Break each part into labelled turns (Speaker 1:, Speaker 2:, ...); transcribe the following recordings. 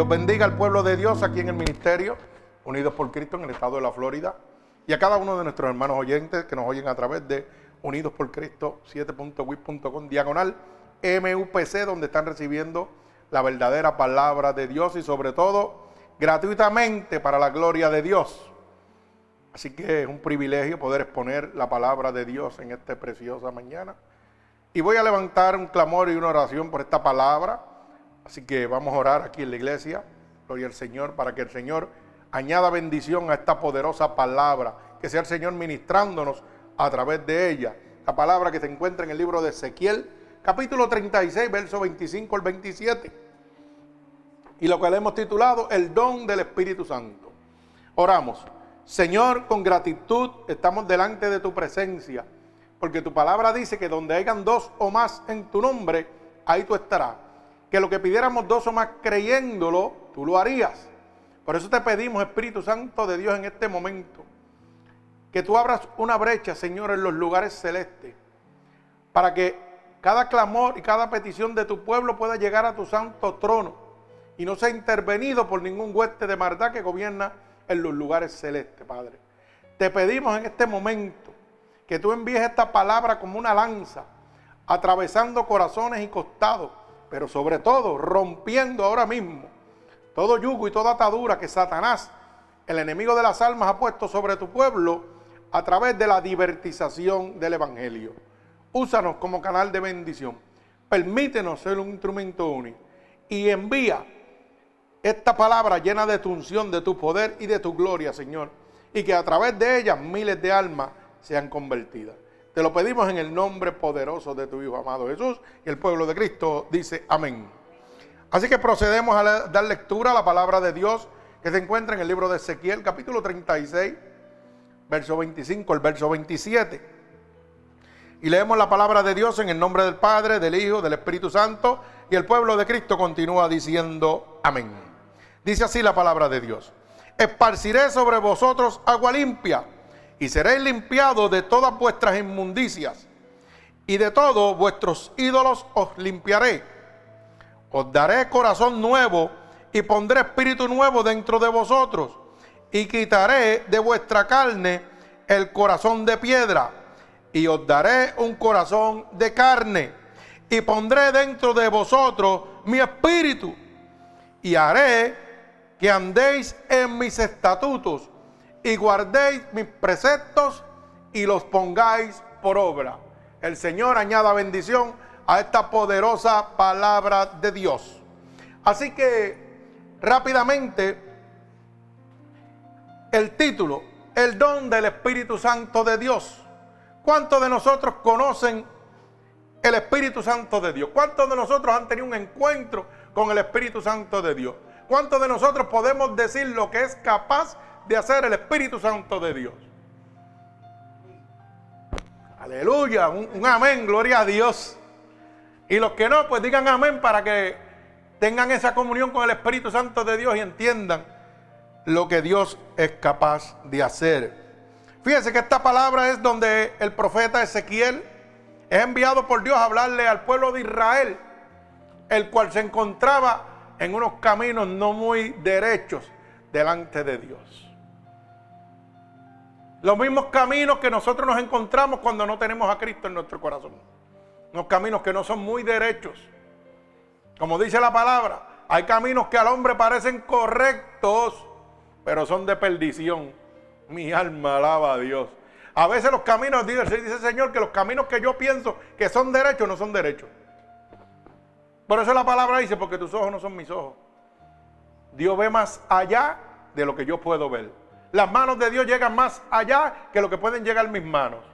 Speaker 1: Dios bendiga al pueblo de Dios aquí en el ministerio, Unidos por Cristo en el estado de la Florida, y a cada uno de nuestros hermanos oyentes que nos oyen a través de Unidos por Cristo 7.wit.com diagonal MUPC, donde están recibiendo la verdadera palabra de Dios y sobre todo gratuitamente para la gloria de Dios. Así que es un privilegio poder exponer la palabra de Dios en esta preciosa mañana. Y voy a levantar un clamor y una oración por esta palabra. Así que vamos a orar aquí en la iglesia, gloria al Señor, para que el Señor añada bendición a esta poderosa palabra, que sea el Señor ministrándonos a través de ella. La palabra que se encuentra en el libro de Ezequiel, capítulo 36, verso 25 al 27. Y lo que le hemos titulado El don del Espíritu Santo. Oramos. Señor, con gratitud estamos delante de tu presencia, porque tu palabra dice que donde hayan dos o más en tu nombre, ahí tú estarás. Que lo que pidiéramos dos o más creyéndolo, tú lo harías. Por eso te pedimos, Espíritu Santo de Dios, en este momento, que tú abras una brecha, Señor, en los lugares celestes, para que cada clamor y cada petición de tu pueblo pueda llegar a tu santo trono y no sea intervenido por ningún hueste de maldad que gobierna en los lugares celestes, Padre. Te pedimos en este momento que tú envíes esta palabra como una lanza, atravesando corazones y costados, pero sobre todo rompiendo ahora mismo todo yugo y toda atadura que Satanás, el enemigo de las almas, ha puesto sobre tu pueblo a través de la divertización del Evangelio. Úsanos como canal de bendición. Permítenos ser un instrumento único y envía esta palabra llena de tu unción, de tu poder y de tu gloria, Señor. Y que a través de ella miles de almas sean convertidas. Te lo pedimos en el nombre poderoso de tu Hijo amado Jesús. Y el pueblo de Cristo dice amén. Así que procedemos a dar lectura a la palabra de Dios que se encuentra en el libro de Ezequiel, capítulo 36, verso 25, el verso 27. Y leemos la palabra de Dios en el nombre del Padre, del Hijo, del Espíritu Santo. Y el pueblo de Cristo continúa diciendo amén. Dice así la palabra de Dios. Esparciré sobre vosotros agua limpia y seréis limpiados de todas vuestras inmundicias y de todos vuestros ídolos os limpiaré. Os daré corazón nuevo y pondré espíritu nuevo dentro de vosotros y quitaré de vuestra carne el corazón de piedra y os daré un corazón de carne y pondré dentro de vosotros mi espíritu y haré que andéis en mis estatutos y guardéis mis preceptos y los pongáis por obra. El Señor añada bendición a esta poderosa palabra de Dios. Así que rápidamente el título, el don del Espíritu Santo de Dios. ¿Cuántos de nosotros conocen el Espíritu Santo de Dios? ¿Cuántos de nosotros han tenido un encuentro con el Espíritu Santo de Dios? ¿Cuántos de nosotros podemos decir lo que es capaz de hacer el Espíritu Santo de Dios? Aleluya, un, amén, gloria a Dios. Y los que no, pues digan amén para que tengan esa comunión con el Espíritu Santo de Dios y entiendan lo que Dios es capaz de hacer. Fíjense que esta palabra es donde el profeta Ezequiel es enviado por Dios a hablarle al pueblo de Israel, el cual se encontraba en unos caminos no muy derechos delante de Dios. Los mismos caminos que nosotros nos encontramos cuando no tenemos a Cristo en nuestro corazón. Unos caminos que no son muy derechos. Como dice la palabra, hay caminos que al hombre parecen correctos, pero son de perdición. Mi alma alaba a Dios. A veces los caminos, dice, dice el Señor, que los caminos que yo pienso que son derechos no son derechos. Por eso la palabra dice, porque tus ojos no son mis ojos. Dios ve más allá de lo que yo puedo ver. Las manos de Dios llegan más allá que lo que pueden llegar mis manos.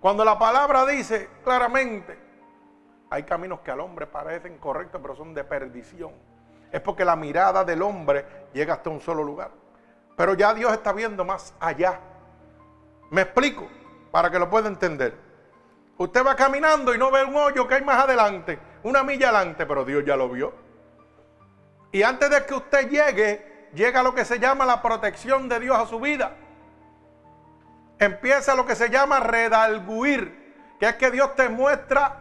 Speaker 1: Cuando la palabra dice claramente, hay caminos que al hombre parecen correctos, pero son de perdición. Es porque la mirada del hombre llega hasta un solo lugar. Pero ya Dios está viendo más allá. Me explico para que lo pueda entender. Usted va caminando y no ve un hoyo que hay más adelante, una milla adelante, pero Dios ya lo vio. Y antes de que usted llegue, llega lo que se llama la protección de Dios a su vida. Empieza lo que se llama redalguir, que es que Dios te muestra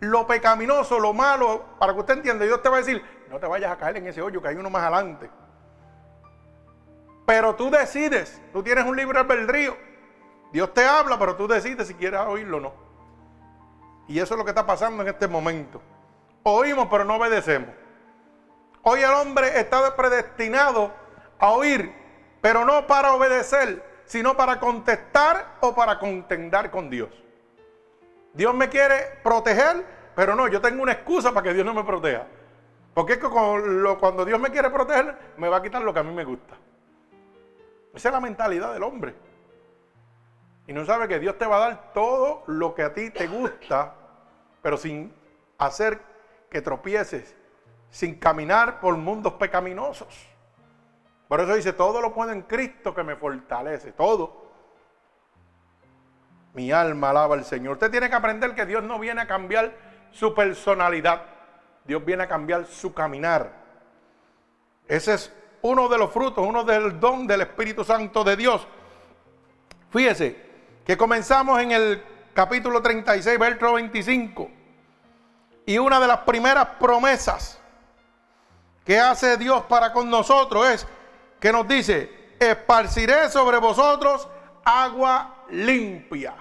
Speaker 1: lo pecaminoso, lo malo, para que usted entienda. Dios te va a decir, no te vayas a caer en ese hoyo, que hay uno más adelante. Pero tú decides, tú tienes un libre albedrío. Dios te habla, pero tú decides si quieres oírlo o no. Y eso es lo que está pasando en este momento. Oímos, pero no obedecemos. Hoy el hombre está predestinado a oír, pero no para obedecer, sino para contestar o para contendar con Dios. Dios me quiere proteger, pero no, yo tengo una excusa para que Dios no me proteja. Porque es que cuando Dios me quiere proteger, me va a quitar lo que a mí me gusta. Esa es la mentalidad del hombre. Y no sabe que Dios te va a dar todo lo que a ti te gusta, pero sin hacer que tropieces, sin caminar por mundos pecaminosos. Por eso dice, todo lo puedo en Cristo que me fortalece, todo. Mi alma alaba al Señor. Usted tiene que aprender que Dios no viene a cambiar su personalidad. Dios viene a cambiar su caminar. Ese es uno de los frutos, uno del don del Espíritu Santo de Dios. Fíjese que comenzamos en el capítulo 36, verso 25. Y una de las primeras promesas que hace Dios para con nosotros es que nos dice, esparciré sobre vosotros agua limpia.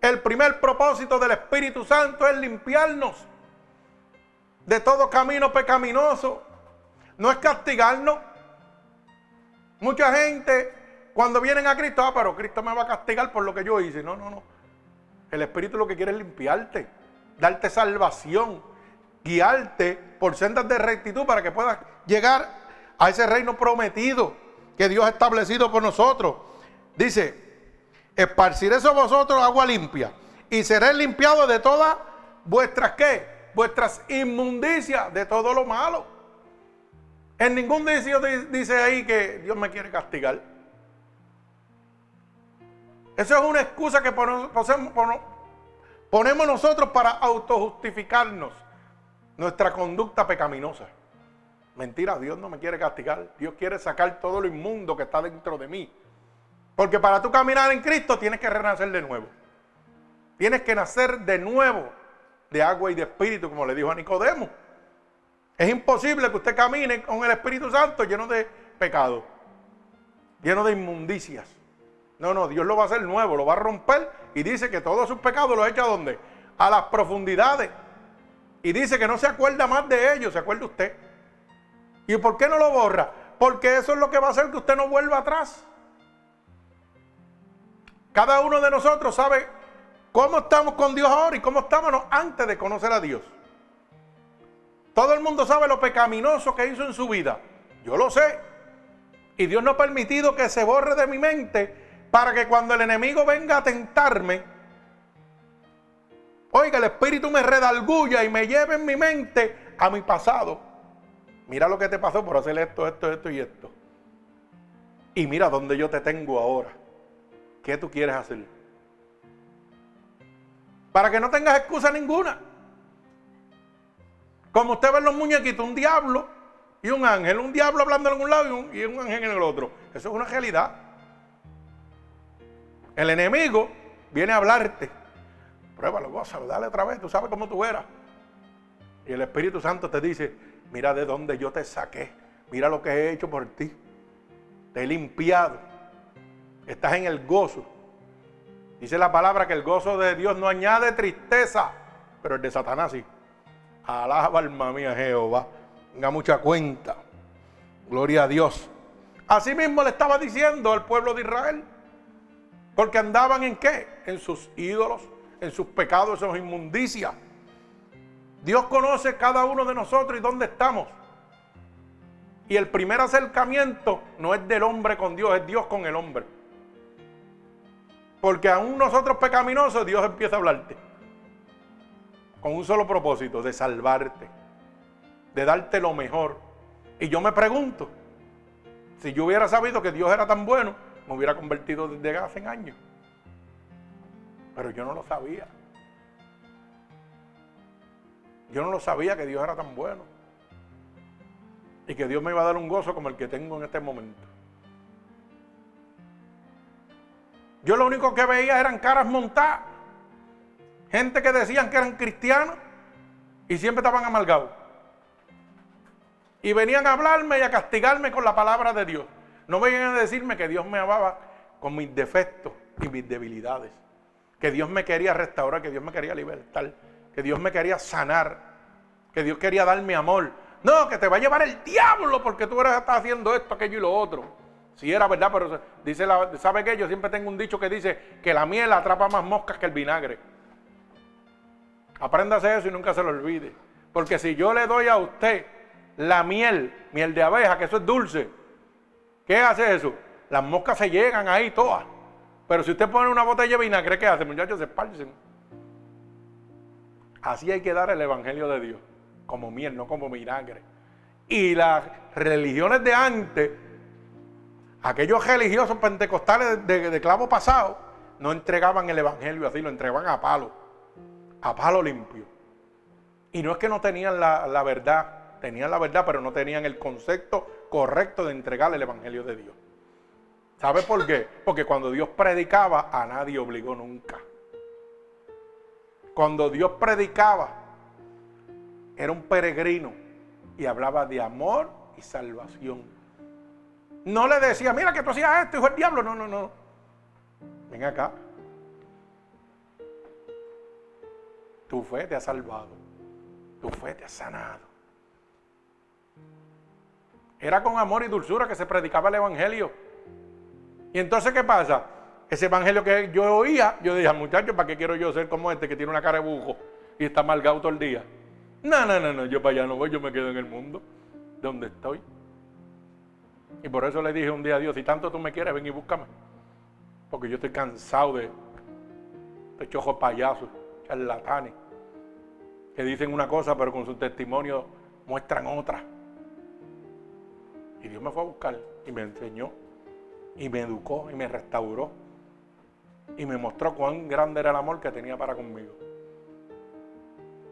Speaker 1: El primer propósito del Espíritu Santo es limpiarnos de todo camino pecaminoso. No es castigarnos. Mucha gente cuando vienen a Cristo, ah, pero Cristo me va a castigar por lo que yo hice. No, no, no. El Espíritu lo que quiere es limpiarte, darte salvación, guiarte por sendas de rectitud para que puedas llegar a ese reino prometido que Dios ha establecido por nosotros. Dice, esparciré sobre vosotros agua limpia y seré limpiado de todas vuestras qué? Vuestras inmundicias, de todo lo malo. En ningún dice, dice ahí que Dios me quiere castigar. Eso es una excusa que ponemos nosotros para autojustificarnos nuestra conducta pecaminosa. Mentira, Dios no me quiere castigar. Dios quiere sacar todo lo inmundo que está dentro de mí. Porque para tú caminar en Cristo tienes que renacer de nuevo. Tienes que nacer de nuevo de agua y de espíritu, como le dijo a Nicodemo. Es imposible que usted camine con el Espíritu Santo lleno de pecado, lleno de inmundicias. No, no, Dios lo va a hacer nuevo, lo va a romper y dice que todos sus pecados los echa a dónde? A las profundidades. Y dice que no se acuerda más de ellos, se acuerda usted. ¿Y por qué no lo borra? Porque eso es lo que va a hacer que usted no vuelva atrás. Cada uno de nosotros sabe cómo estamos con Dios ahora y cómo estábamos antes de conocer a Dios. Todo el mundo sabe lo pecaminoso que hizo en su vida. Yo lo sé. Y Dios no ha permitido que se borre de mi mente para que cuando el enemigo venga a tentarme, oiga, el Espíritu me redalguya y me lleve en mi mente a mi pasado. Mira lo que te pasó por hacer esto, esto, esto y esto. Y mira dónde yo te tengo ahora. ¿Qué tú quieres hacer? Para que no tengas excusa ninguna. Como usted ve en los muñequitos, un diablo y un ángel. Un diablo hablando en un lado y un, y un ángel en el otro. Eso es una realidad. El enemigo viene a hablarte. Pruébalo, gózalo, dale otra vez. Tú sabes cómo tú eras. Y el Espíritu Santo te dice, mira de dónde yo te saqué. Mira lo que he hecho por ti. Te he limpiado Estás en el gozo. Dice la palabra que el gozo de Dios no añade tristeza, pero el de Satanás sí. Alaba alma mía Jehová. Tenga mucha cuenta. Gloria a Dios. Así mismo le estaba diciendo al pueblo de Israel. Porque andaban en qué? En sus ídolos, en sus pecados, en sus inmundicias. Dios conoce cada uno de nosotros y dónde estamos. Y el primer acercamiento no es del hombre con Dios, es Dios con el hombre. Porque aún nosotros pecaminosos, Dios empieza a hablarte. Con un solo propósito, de salvarte. De darte lo mejor. Y yo me pregunto, si yo hubiera sabido que Dios era tan bueno, me hubiera convertido desde hace años. Pero yo no lo sabía. Yo no lo sabía que Dios era tan bueno. Y que Dios me iba a dar un gozo como el que tengo en este momento. Yo lo único que veía eran caras montadas. Gente que decían que eran cristianos y siempre estaban amargados. Y venían a hablarme y a castigarme con la palabra de Dios. No venían a decirme que Dios me amaba con mis defectos y mis debilidades. Que Dios me quería restaurar, que Dios me quería libertar, que Dios me quería sanar, que Dios quería darme amor. No, que te va a llevar el diablo porque tú eres, estás haciendo esto, aquello y lo otro. Si era verdad, pero dice la, ¿sabe qué? Yo siempre tengo un dicho que dice que la miel atrapa más moscas que el vinagre. Apréndase eso y nunca se lo olvide. Porque si yo le doy a usted la miel, miel de abeja, que eso es dulce, ¿qué hace eso? Las moscas se llegan ahí todas. Pero si usted pone una botella de vinagre, ¿qué hace? Muchachos, se esparcen. Así hay que dar el Evangelio de Dios, como miel, no como vinagre. Y las religiones de antes, aquellos religiosos pentecostales de, clavo pasado, no entregaban el Evangelio así, lo entregaban a palo, a palo limpio. Y no es que no tenían la, la verdad, tenían la verdad, pero no tenían el concepto correcto de entregar el Evangelio de Dios. ¿Sabe por qué? Porque cuando Dios predicaba, a nadie obligó nunca. Cuando Dios predicaba, era un peregrino y hablaba de amor y salvación. No le decía, mira que tú hacías esto, hijo del diablo. No, no, no. Ven acá. Tu fe te ha salvado. Tu fe te ha sanado. Era con amor y dulzura que se predicaba el Evangelio. Y entonces, ¿qué pasa? Ese evangelio que yo oía, yo dije, muchacho, ¿para qué quiero yo ser como este que tiene una cara de bujo y está malgado todo el día? No, no, no, no, yo para allá no voy, yo me quedo en el mundo, donde estoy. Y por eso le dije un día a Dios, si tanto tú me quieres, ven y búscame. Porque yo estoy cansado de estos chojos payasos, charlatanes, que dicen una cosa, pero con su testimonio muestran otra. Y Dios me fue a buscar y me enseñó y me educó y me restauró y me mostró cuán grande era el amor que tenía para conmigo.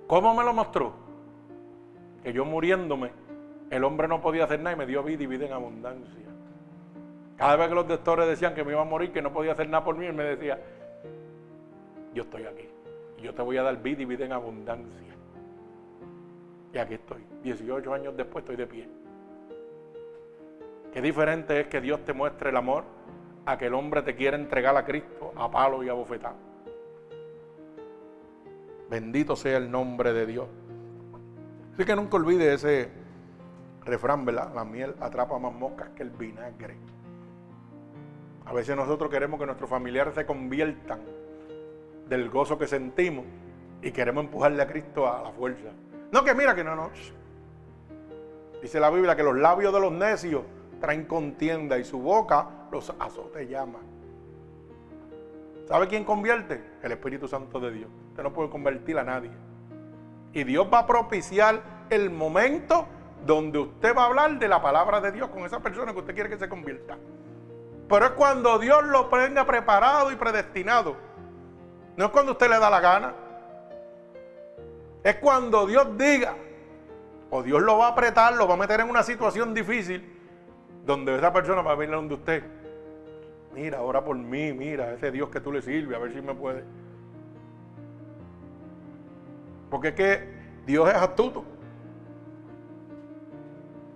Speaker 1: ¿Cómo me lo mostró? Que yo muriéndome, el hombre no podía hacer nada y me dio vida y vida en abundancia. Cada vez que los doctores decían que me iba a morir, que no podía hacer nada por mí, él me decía, yo estoy aquí. Yo te voy a dar vida y vida en abundancia. Y aquí estoy. 18 años después estoy de pie. Qué diferente es que Dios te muestre el amor a que el hombre te quiera entregar a Cristo a palo y a bofetá. Bendito sea el nombre de Dios. Así que nunca olvide ese refrán, ¿verdad? La miel atrapa más moscas que el vinagre. A veces nosotros queremos que nuestros familiares se conviertan del gozo que sentimos y queremos empujarle a Cristo a la fuerza. No, que mira que no, no. Dice la Biblia que los labios de los necios traen contienda y su boca los azote llama. ¿Sabe quién convierte? El Espíritu Santo de Dios. Usted no puede convertir a nadie. Y Dios va a propiciar el momento donde usted va a hablar de la palabra de Dios con esa persona que usted quiere que se convierta. Pero es cuando Dios lo tenga preparado y predestinado. No es cuando usted le da la gana. Es cuando Dios diga, o Dios lo va a apretar, lo va a meter en una situación difícil donde esa persona va a venir donde usted. Mira, ora por mí, mira, ese Dios que tú le sirves, a ver si me puede. Porque es que Dios es astuto.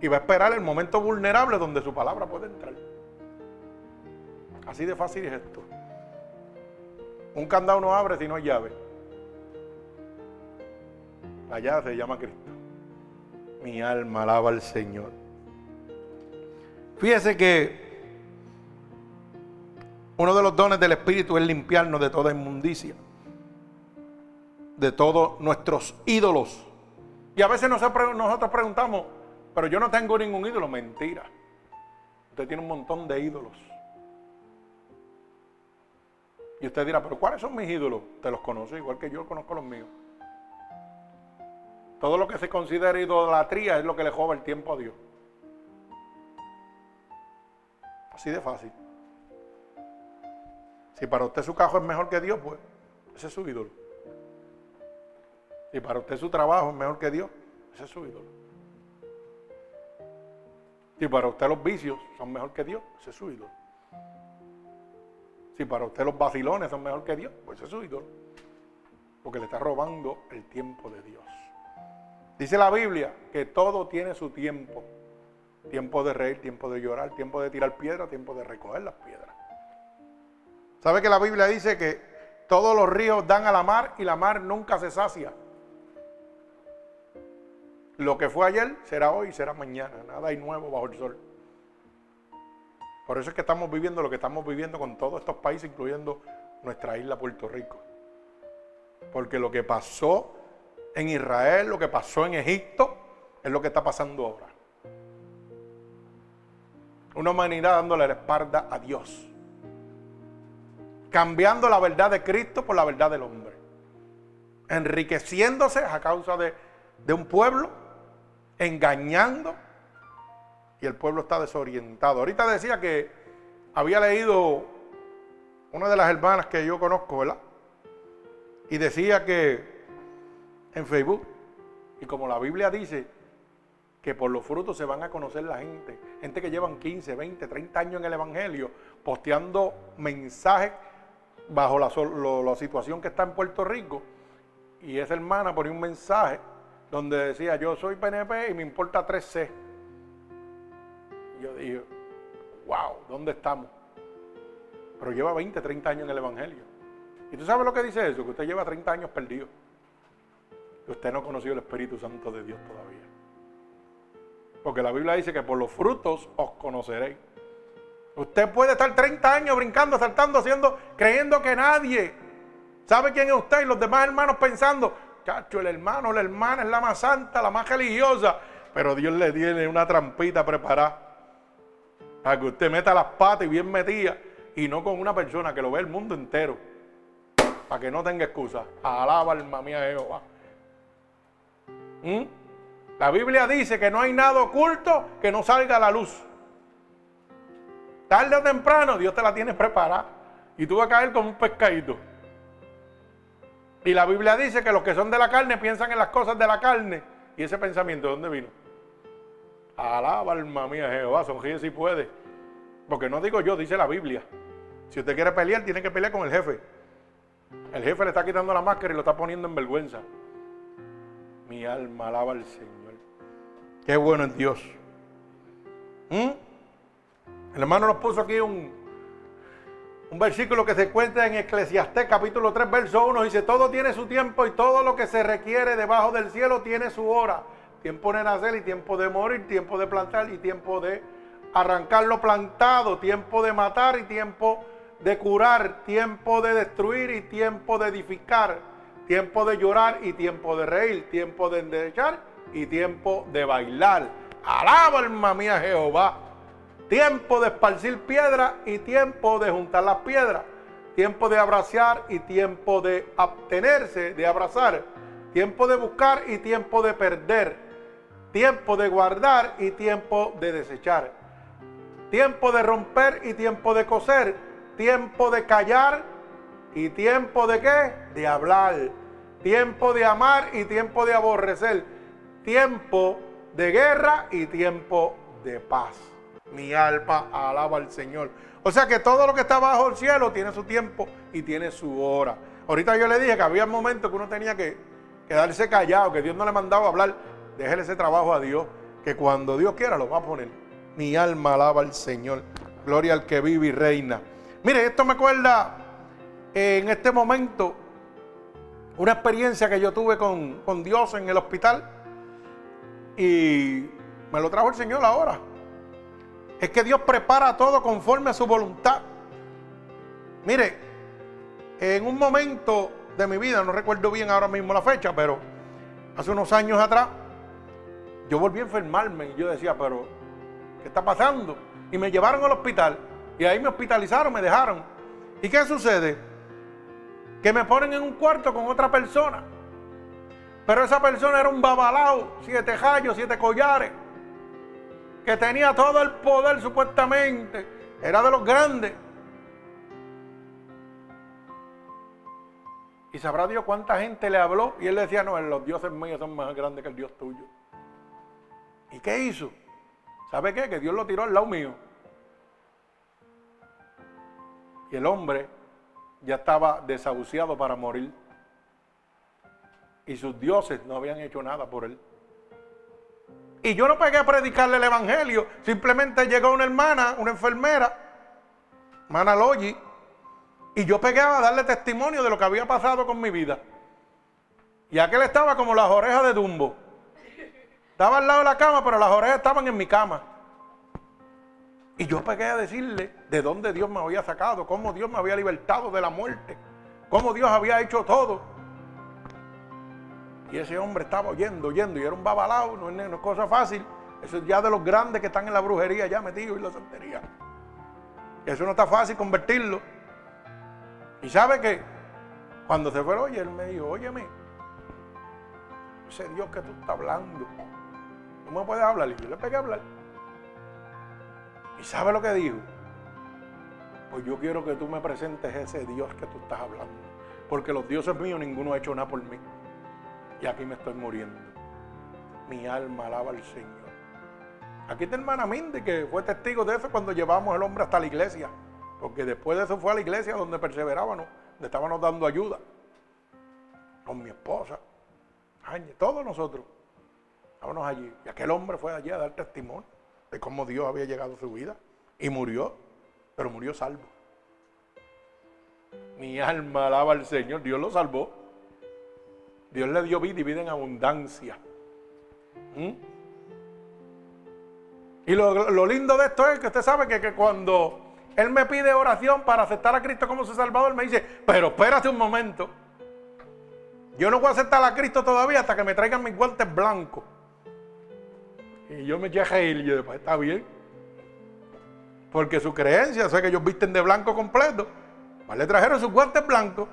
Speaker 1: Y va a esperar el momento vulnerable donde su palabra puede entrar. Así de fácil es esto. Un candado no abre si no hay llave. La llave se llama Cristo. Mi alma alaba al Señor. Fíjese que uno de los dones del Espíritu es limpiarnos de toda inmundicia, de todos nuestros ídolos. Y a veces nosotros preguntamos, pero yo no tengo ningún ídolo. Mentira. Usted tiene un montón de ídolos. Y usted dirá, pero ¿cuáles son mis ídolos? Te los conoce igual que yo conozco los míos. Todo lo que se considera idolatría es lo que le joba el tiempo a Dios. Así de fácil. Si para usted su cajo es mejor que Dios, pues ese es su ídolo. Si para usted su trabajo es mejor que Dios, ese es su ídolo. Si para usted los vicios son mejor que Dios, ese es su ídolo. Si para usted los vacilones son mejor que Dios, pues ese es su ídolo. Porque le está robando el tiempo de Dios. Dice la Biblia que todo tiene su tiempo. Tiempo de reír, tiempo de llorar, tiempo de tirar piedras, tiempo de recoger las piedras. ¿Sabe que la Biblia dice que todos los ríos dan a la mar y la mar nunca se sacia? Lo que fue ayer será hoy y será mañana. Nada hay nuevo bajo el sol. Por eso es que estamos viviendo lo que estamos viviendo con todos estos países, incluyendo nuestra isla Puerto Rico. Porque lo que pasó en Israel, lo que pasó en Egipto, es lo que está pasando ahora. Una humanidad dándole la espalda a Dios. Cambiando la verdad de Cristo por la verdad del hombre. Enriqueciéndose a causa de, de un pueblo, engañando, y el pueblo está desorientado. Ahorita decía que había leído una de las hermanas que yo conozco, ¿verdad? Y decía que en Facebook, y como la Biblia dice, que por los frutos se van a conocer la gente. Gente que llevan 15, 20, 30 años en el Evangelio, posteando mensajes bajo la, situación que está en Puerto Rico. Y esa hermana ponía un mensaje donde decía, yo soy PNP y me importa 3C. Yo digo, wow, ¿dónde estamos? Pero lleva 20, 30 años en el Evangelio. ¿Y tú sabes lo que dice eso? Que usted lleva 30 años perdido. Que usted no conoció el Espíritu Santo de Dios todavía. Porque la Biblia dice que por los frutos os conoceréis. Usted puede estar 30 años brincando, saltando, haciendo, creyendo que nadie sabe quién es usted y los demás hermanos pensando, chacho, el hermano, la hermana es la más santa, la más religiosa. Pero Dios le tiene una trampita preparada para que usted meta las patas y bien metida y no con una persona que lo ve el mundo entero. Para que no tenga excusa. Alaba alma mía Jehová. ¿Mm? La Biblia dice que no hay nada oculto que no salga a la luz. Tarde o temprano Dios te la tiene preparada. Y tú vas a caer como un pescadito. Y la Biblia dice que los que son de la carne piensan en las cosas de la carne. ¿Y ese pensamiento de dónde vino? Alaba alma mía Jehová, sonríe si puede. Porque no digo yo, dice la Biblia. Si usted quiere pelear, tiene que pelear con el jefe. El jefe le está quitando la máscara y lo está poniendo en vergüenza. Mi alma alaba al Señor. Qué bueno es Dios. ¿Mm? El hermano nos puso aquí un, un versículo que se encuentra en Eclesiastés capítulo 3, verso 1. Dice, todo tiene su tiempo y todo lo que se requiere debajo del cielo tiene su hora. Tiempo de nacer y tiempo de morir, tiempo de plantar y tiempo de arrancar lo plantado, tiempo de matar y tiempo de curar, tiempo de destruir y tiempo de edificar, tiempo de llorar y tiempo de reír, tiempo de enderechar y tiempo de bailar. Alaba alma mía Jehová. Tiempo de esparcir piedra y tiempo de juntar las piedras. Tiempo de abrazar y tiempo de abstenerse de abrazar. Tiempo de buscar y tiempo de perder. Tiempo de guardar y tiempo de desechar. Tiempo de romper y tiempo de coser. Tiempo de callar y tiempo de qué? De hablar. Tiempo de amar y tiempo de aborrecer tiempo de guerra y tiempo de paz. Mi alma alaba al Señor. O sea que todo lo que está bajo el cielo tiene su tiempo y tiene su hora. Ahorita yo le dije que había momentos que uno tenía que quedarse callado, que Dios no le mandaba hablar. Déjele ese trabajo a Dios, que cuando Dios quiera lo va a poner. Mi alma alaba al Señor. Gloria al que vive y reina. Mire, esto me acuerda en este momento una experiencia que yo tuve con, con Dios en el hospital. Y me lo trajo el Señor ahora. Es que Dios prepara todo conforme a su voluntad. Mire, en un momento de mi vida, no recuerdo bien ahora mismo la fecha, pero hace unos años atrás, yo volví a enfermarme y yo decía, pero, ¿qué está pasando? Y me llevaron al hospital y ahí me hospitalizaron, me dejaron. ¿Y qué sucede? Que me ponen en un cuarto con otra persona. Pero esa persona era un babalao, siete jallos, siete collares, que tenía todo el poder supuestamente, era de los grandes. Y sabrá Dios cuánta gente le habló y él decía, no, los dioses míos son más grandes que el Dios tuyo. ¿Y qué hizo? ¿Sabe qué? Que Dios lo tiró al lado mío. Y el hombre ya estaba desahuciado para morir y sus dioses no habían hecho nada por él. Y yo no pegué a predicarle el evangelio. Simplemente llegó una hermana, una enfermera, hermana Logi, y yo pegué a darle testimonio de lo que había pasado con mi vida. Y aquel estaba como las orejas de Dumbo. Estaba al lado de la cama, pero las orejas estaban en mi cama. Y yo pegué a decirle de dónde Dios me había sacado, cómo Dios me había libertado de la muerte, cómo Dios había hecho todo. Y ese hombre estaba oyendo, oyendo, y era un babalao, no es, cosa fácil. Eso es ya de los grandes que están en la brujería ya metidos y la santería. Eso no está fácil convertirlo. Y sabe que cuando se fue, oye, él me dijo, óyeme, ese Dios que tú estás hablando, ¿tú me puedes hablar? Y yo le pegué a hablar. ¿Y sabe lo que dijo? Pues yo quiero que tú me presentes ese Dios que tú estás hablando. Porque los dioses míos ninguno ha hecho nada por mí. Y aquí me estoy muriendo. Mi alma alaba al Señor. Aquí está hermana Mindy que fue testigo de eso cuando llevamos el hombre hasta la iglesia. Porque después de eso fue a la iglesia donde perseverábamos, donde estábamos dando ayuda. Con mi esposa. todos nosotros. Estábamos allí. Y aquel hombre fue allí a dar testimonio de cómo Dios había llegado a su vida. Y murió, pero murió salvo. Mi alma alaba al Señor. Dios lo salvó. Dios le dio vida y vida en abundancia. ¿Mm? Y lo, lindo de esto es que usted sabe que, que, cuando Él me pide oración para aceptar a Cristo como su Salvador, me dice, pero espérate un momento. Yo no voy a aceptar a Cristo todavía hasta que me traigan mis guantes blancos. Y yo me eché a reír y yo después está bien. Porque su creencia, o que ellos visten de blanco completo, pues le trajeron sus guantes blancos.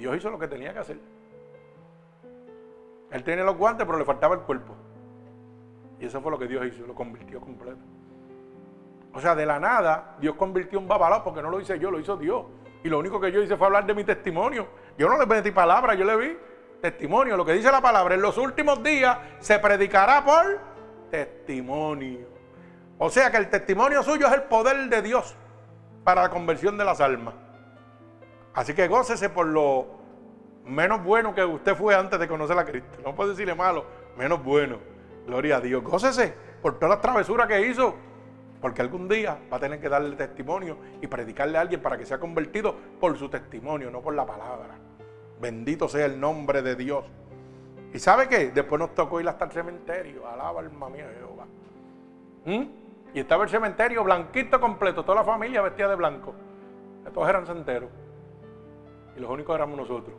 Speaker 1: Dios hizo lo que tenía que hacer. Él tenía los guantes, pero le faltaba el cuerpo. Y eso fue lo que Dios hizo, lo convirtió completo. O sea, de la nada, Dios convirtió un babalao porque no lo hice yo, lo hizo Dios. Y lo único que yo hice fue hablar de mi testimonio. Yo no le metí palabras, yo le vi testimonio. Lo que dice la palabra, en los últimos días se predicará por testimonio. O sea que el testimonio suyo es el poder de Dios para la conversión de las almas. Así que gócese por lo menos bueno que usted fue antes de conocer a Cristo. No puedo decirle malo, menos bueno. Gloria a Dios. Gócese por todas las travesuras que hizo. Porque algún día va a tener que darle testimonio y predicarle a alguien para que sea convertido por su testimonio, no por la palabra. Bendito sea el nombre de Dios. ¿Y sabe qué? Después nos tocó ir hasta el cementerio. Alaba alma mía Jehová. ¿Mm? Y estaba el cementerio blanquito completo, toda la familia vestida de blanco. Todos eran senteros. Los únicos éramos nosotros.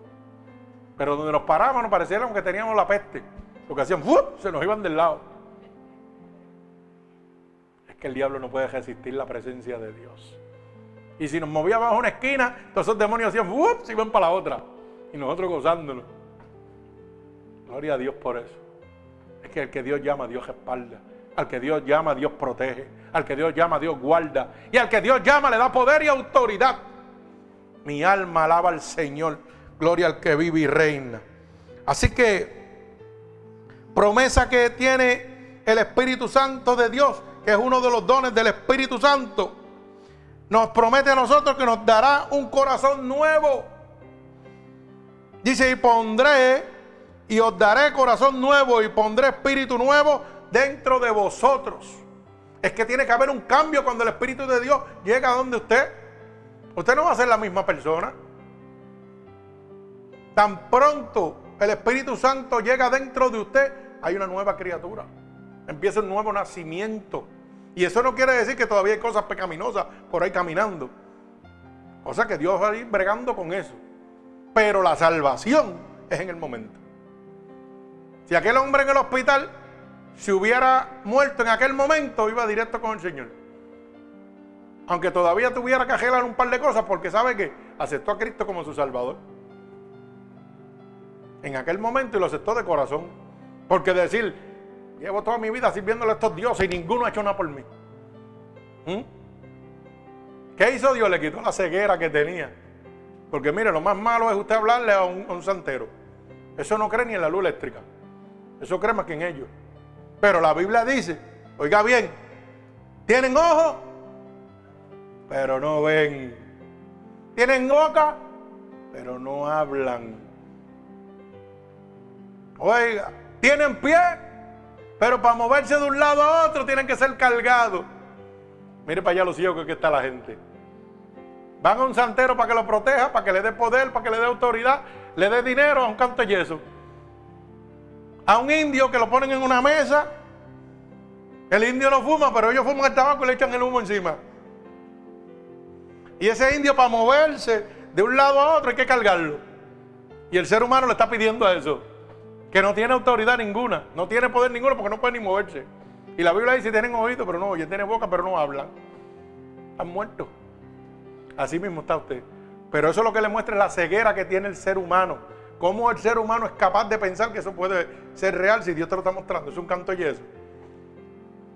Speaker 1: Pero donde nos parábamos nos parecieron que teníamos la peste. Porque hacían, se nos iban del lado. Es que el diablo no puede resistir la presencia de Dios. Y si nos movíamos a una esquina, todos esos demonios hacían, se iban para la otra y nosotros gozándolo. Gloria a Dios por eso. Es que el que Dios llama, Dios espalda. Al que Dios llama, Dios protege. Al que Dios llama, Dios guarda. Y al que Dios llama, le da poder y autoridad. Mi alma alaba al Señor. Gloria al que vive y reina. Así que, promesa que tiene el Espíritu Santo de Dios, que es uno de los dones del Espíritu Santo, nos promete a nosotros que nos dará un corazón nuevo Dice, y pondré y os daré corazón nuevo y pondré espíritu nuevo dentro de vosotros. Es que tiene que haber un cambio cuando el Espíritu de Dios llega a donde usted. Usted no va a ser la misma persona. Tan pronto el Espíritu Santo llega dentro de usted, hay una nueva criatura. Empieza un nuevo nacimiento. Y eso no quiere decir que todavía hay cosas pecaminosas por ahí caminando. O sea que Dios va a ir bregando con eso. Pero la salvación es en el momento. Si aquel hombre en el hospital se hubiera muerto en aquel momento, iba directo con el Señor. Aunque todavía tuviera que arreglar un par de cosas porque sabe que aceptó a Cristo como su Salvador. En aquel momento y lo aceptó de corazón. Porque decir, llevo toda mi vida sirviéndole a estos dioses y ninguno ha hecho nada por mí. ¿Mm? ¿Qué hizo Dios? Le quitó la ceguera que tenía. Porque mire, lo más malo es usted hablarle a un, santero. Eso no cree ni en la luz eléctrica. Eso cree más que en ellos. Pero la Biblia dice, oiga bien, tienen ojos, pero no ven. Tienen boca, pero no hablan. Oiga, Tienen pie, pero para moverse de un lado a otro tienen que ser cargados. Mire para allá los ciegos que está la gente. Van a un santero para que lo proteja, para que le dé poder, para que le dé autoridad, le dé dinero a un canto yeso. A un indio que lo ponen en una mesa. El indio no fuma, pero ellos fuman el tabaco y le echan el humo encima. Y ese indio para moverse de un lado a otro hay que cargarlo. Y el ser humano le está pidiendo eso. Que no tiene autoridad ninguna, no tiene poder ninguno porque no puede ni moverse. Y la Biblia dice, tienen oídos, pero no oyen, tienen boca, pero no hablan. Están muertos. Así mismo está usted. Pero eso es lo que le muestra la ceguera que tiene el ser humano. Cómo el ser humano es capaz de pensar que eso puede ser real si Dios te lo está mostrando. Es un canto y eso.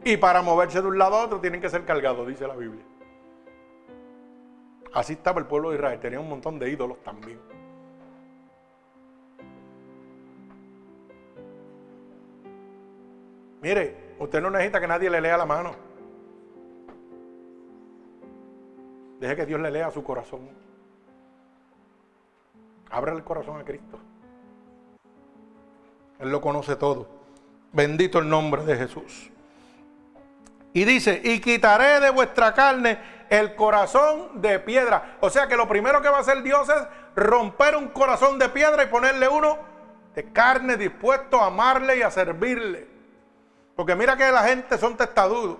Speaker 1: Y para moverse de un lado a otro tienen que ser cargados, dice la Biblia. Así estaba el pueblo de Israel. Tenía un montón de ídolos también. Mire, usted no necesita que nadie le lea la mano. Deje que Dios le lea su corazón. Abra el corazón a Cristo. Él lo conoce todo. Bendito el nombre de Jesús. Y dice, y quitaré de vuestra carne el corazón de piedra. O sea que lo primero que va a hacer Dios es romper un corazón de piedra y ponerle uno de carne dispuesto a amarle y a servirle. Porque mira que la gente son testadudos.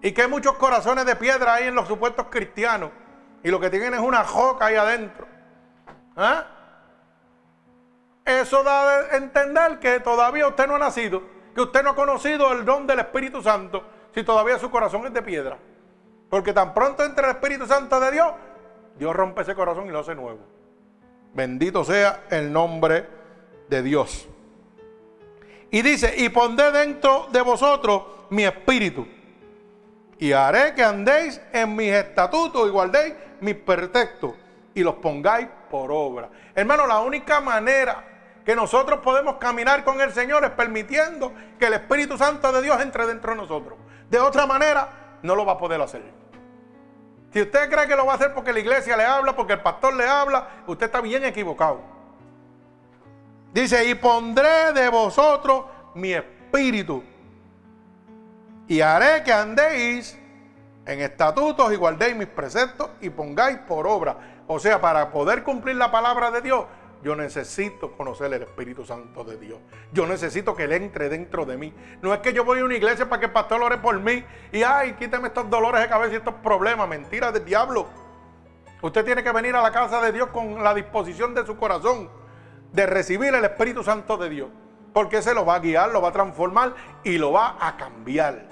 Speaker 1: Y que hay muchos corazones de piedra ahí en los supuestos cristianos. Y lo que tienen es una joca ahí adentro. ¿Ah? Eso da a entender que todavía usted no ha nacido, que usted no ha conocido el don del Espíritu Santo, si todavía su corazón es de piedra. Porque tan pronto entre el Espíritu Santo de Dios, Dios rompe ese corazón y lo hace nuevo. Bendito sea el nombre de Dios. Y dice, y pondré dentro de vosotros mi espíritu. Y haré que andéis en mis estatutos y guardéis mis preceptos y los pongáis por obra. Hermano, la única manera que nosotros podemos caminar con el Señor es permitiendo que el Espíritu Santo de Dios entre dentro de nosotros. De otra manera, no lo va a poder hacer. Si usted cree que lo va a hacer porque la iglesia le habla, porque el pastor le habla, usted está bien equivocado. Dice, y pondré de vosotros mi espíritu. Y haré que andéis en estatutos y guardéis mis preceptos y pongáis por obra. O sea, para poder cumplir la palabra de Dios, yo necesito conocer el Espíritu Santo de Dios. Yo necesito que Él entre dentro de mí. No es que yo voy a una iglesia para que el pastor ore por mí y, ay, quíteme estos dolores de cabeza y estos problemas. Mentira del diablo. Usted tiene que venir a la casa de Dios con la disposición de su corazón de recibir el Espíritu Santo de Dios. Porque se lo va a guiar, lo va a transformar y lo va a cambiar.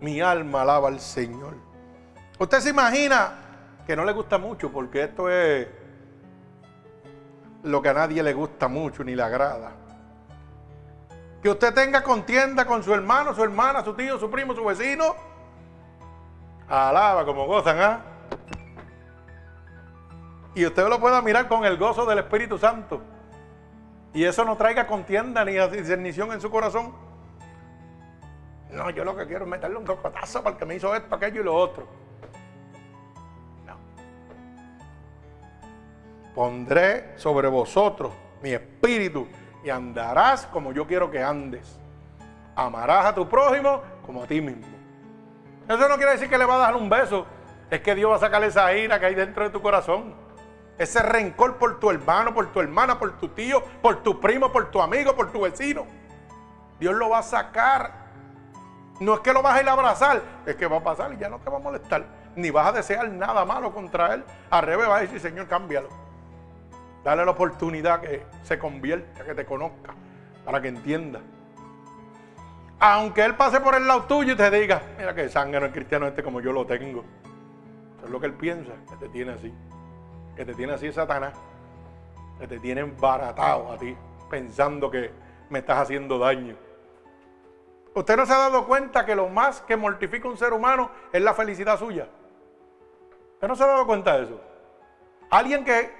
Speaker 1: Mi alma alaba al Señor. Usted se imagina que no le gusta mucho porque esto es lo que a nadie le gusta mucho ni le agrada. Que usted tenga contienda con su hermano, su hermana, su tío, su primo, su vecino. Alaba como gozan, ¿ah? Y usted lo pueda mirar con el gozo del Espíritu Santo. Y eso no traiga contienda ni discernición en su corazón. No, yo lo que quiero es meterle un cocotazo porque me hizo esto, aquello y lo otro. Pondré sobre vosotros mi espíritu y andarás como yo quiero que andes. Amarás a tu prójimo como a ti mismo. Eso no quiere decir que le va a dar un beso. Es que Dios va a sacar esa ira que hay dentro de tu corazón. Ese rencor por tu hermano, por tu hermana, por tu tío, por tu primo, por tu amigo, por tu vecino. Dios lo va a sacar. No es que lo vas a abrazar, es que va a pasar y ya no te va a molestar. Ni vas a desear nada malo contra él. Al revés, va a decir, Señor, cámbialo. Dale la oportunidad que se convierta, que te conozca, para que entienda. Aunque él pase por el lado tuyo y te diga, mira que sangre no es cristiano este como yo lo tengo. Eso es lo que él piensa, que te tiene así que te tiene así Satanás, que te tiene embaratado a ti, pensando que me estás haciendo daño. ¿Usted no se ha dado cuenta que lo más que mortifica un ser humano es la felicidad suya? ¿Usted no se ha dado cuenta de eso? Alguien que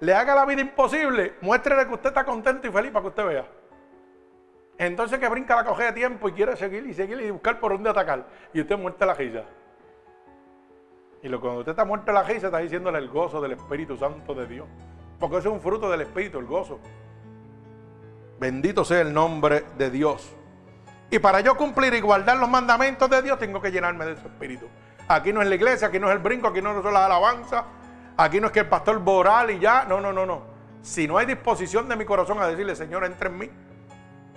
Speaker 1: le haga la vida imposible, muéstrele que usted está contento y feliz para que usted vea. Entonces que brinca la coge de tiempo y quiere seguir y seguir y buscar por dónde atacar. Y usted muerte la risa. Y lo, cuando usted está muerto la risa, está diciéndole el gozo del Espíritu Santo de Dios. Porque eso es un fruto del Espíritu, el gozo. Bendito sea el nombre de Dios. Y para yo cumplir y guardar los mandamientos de Dios, tengo que llenarme de su espíritu. Aquí no es la iglesia, aquí no es el brinco, aquí no son las alabanzas, aquí no es que el pastor boral y ya. No, no, no, no. Si no hay disposición de mi corazón a decirle, Señor, entre en mí.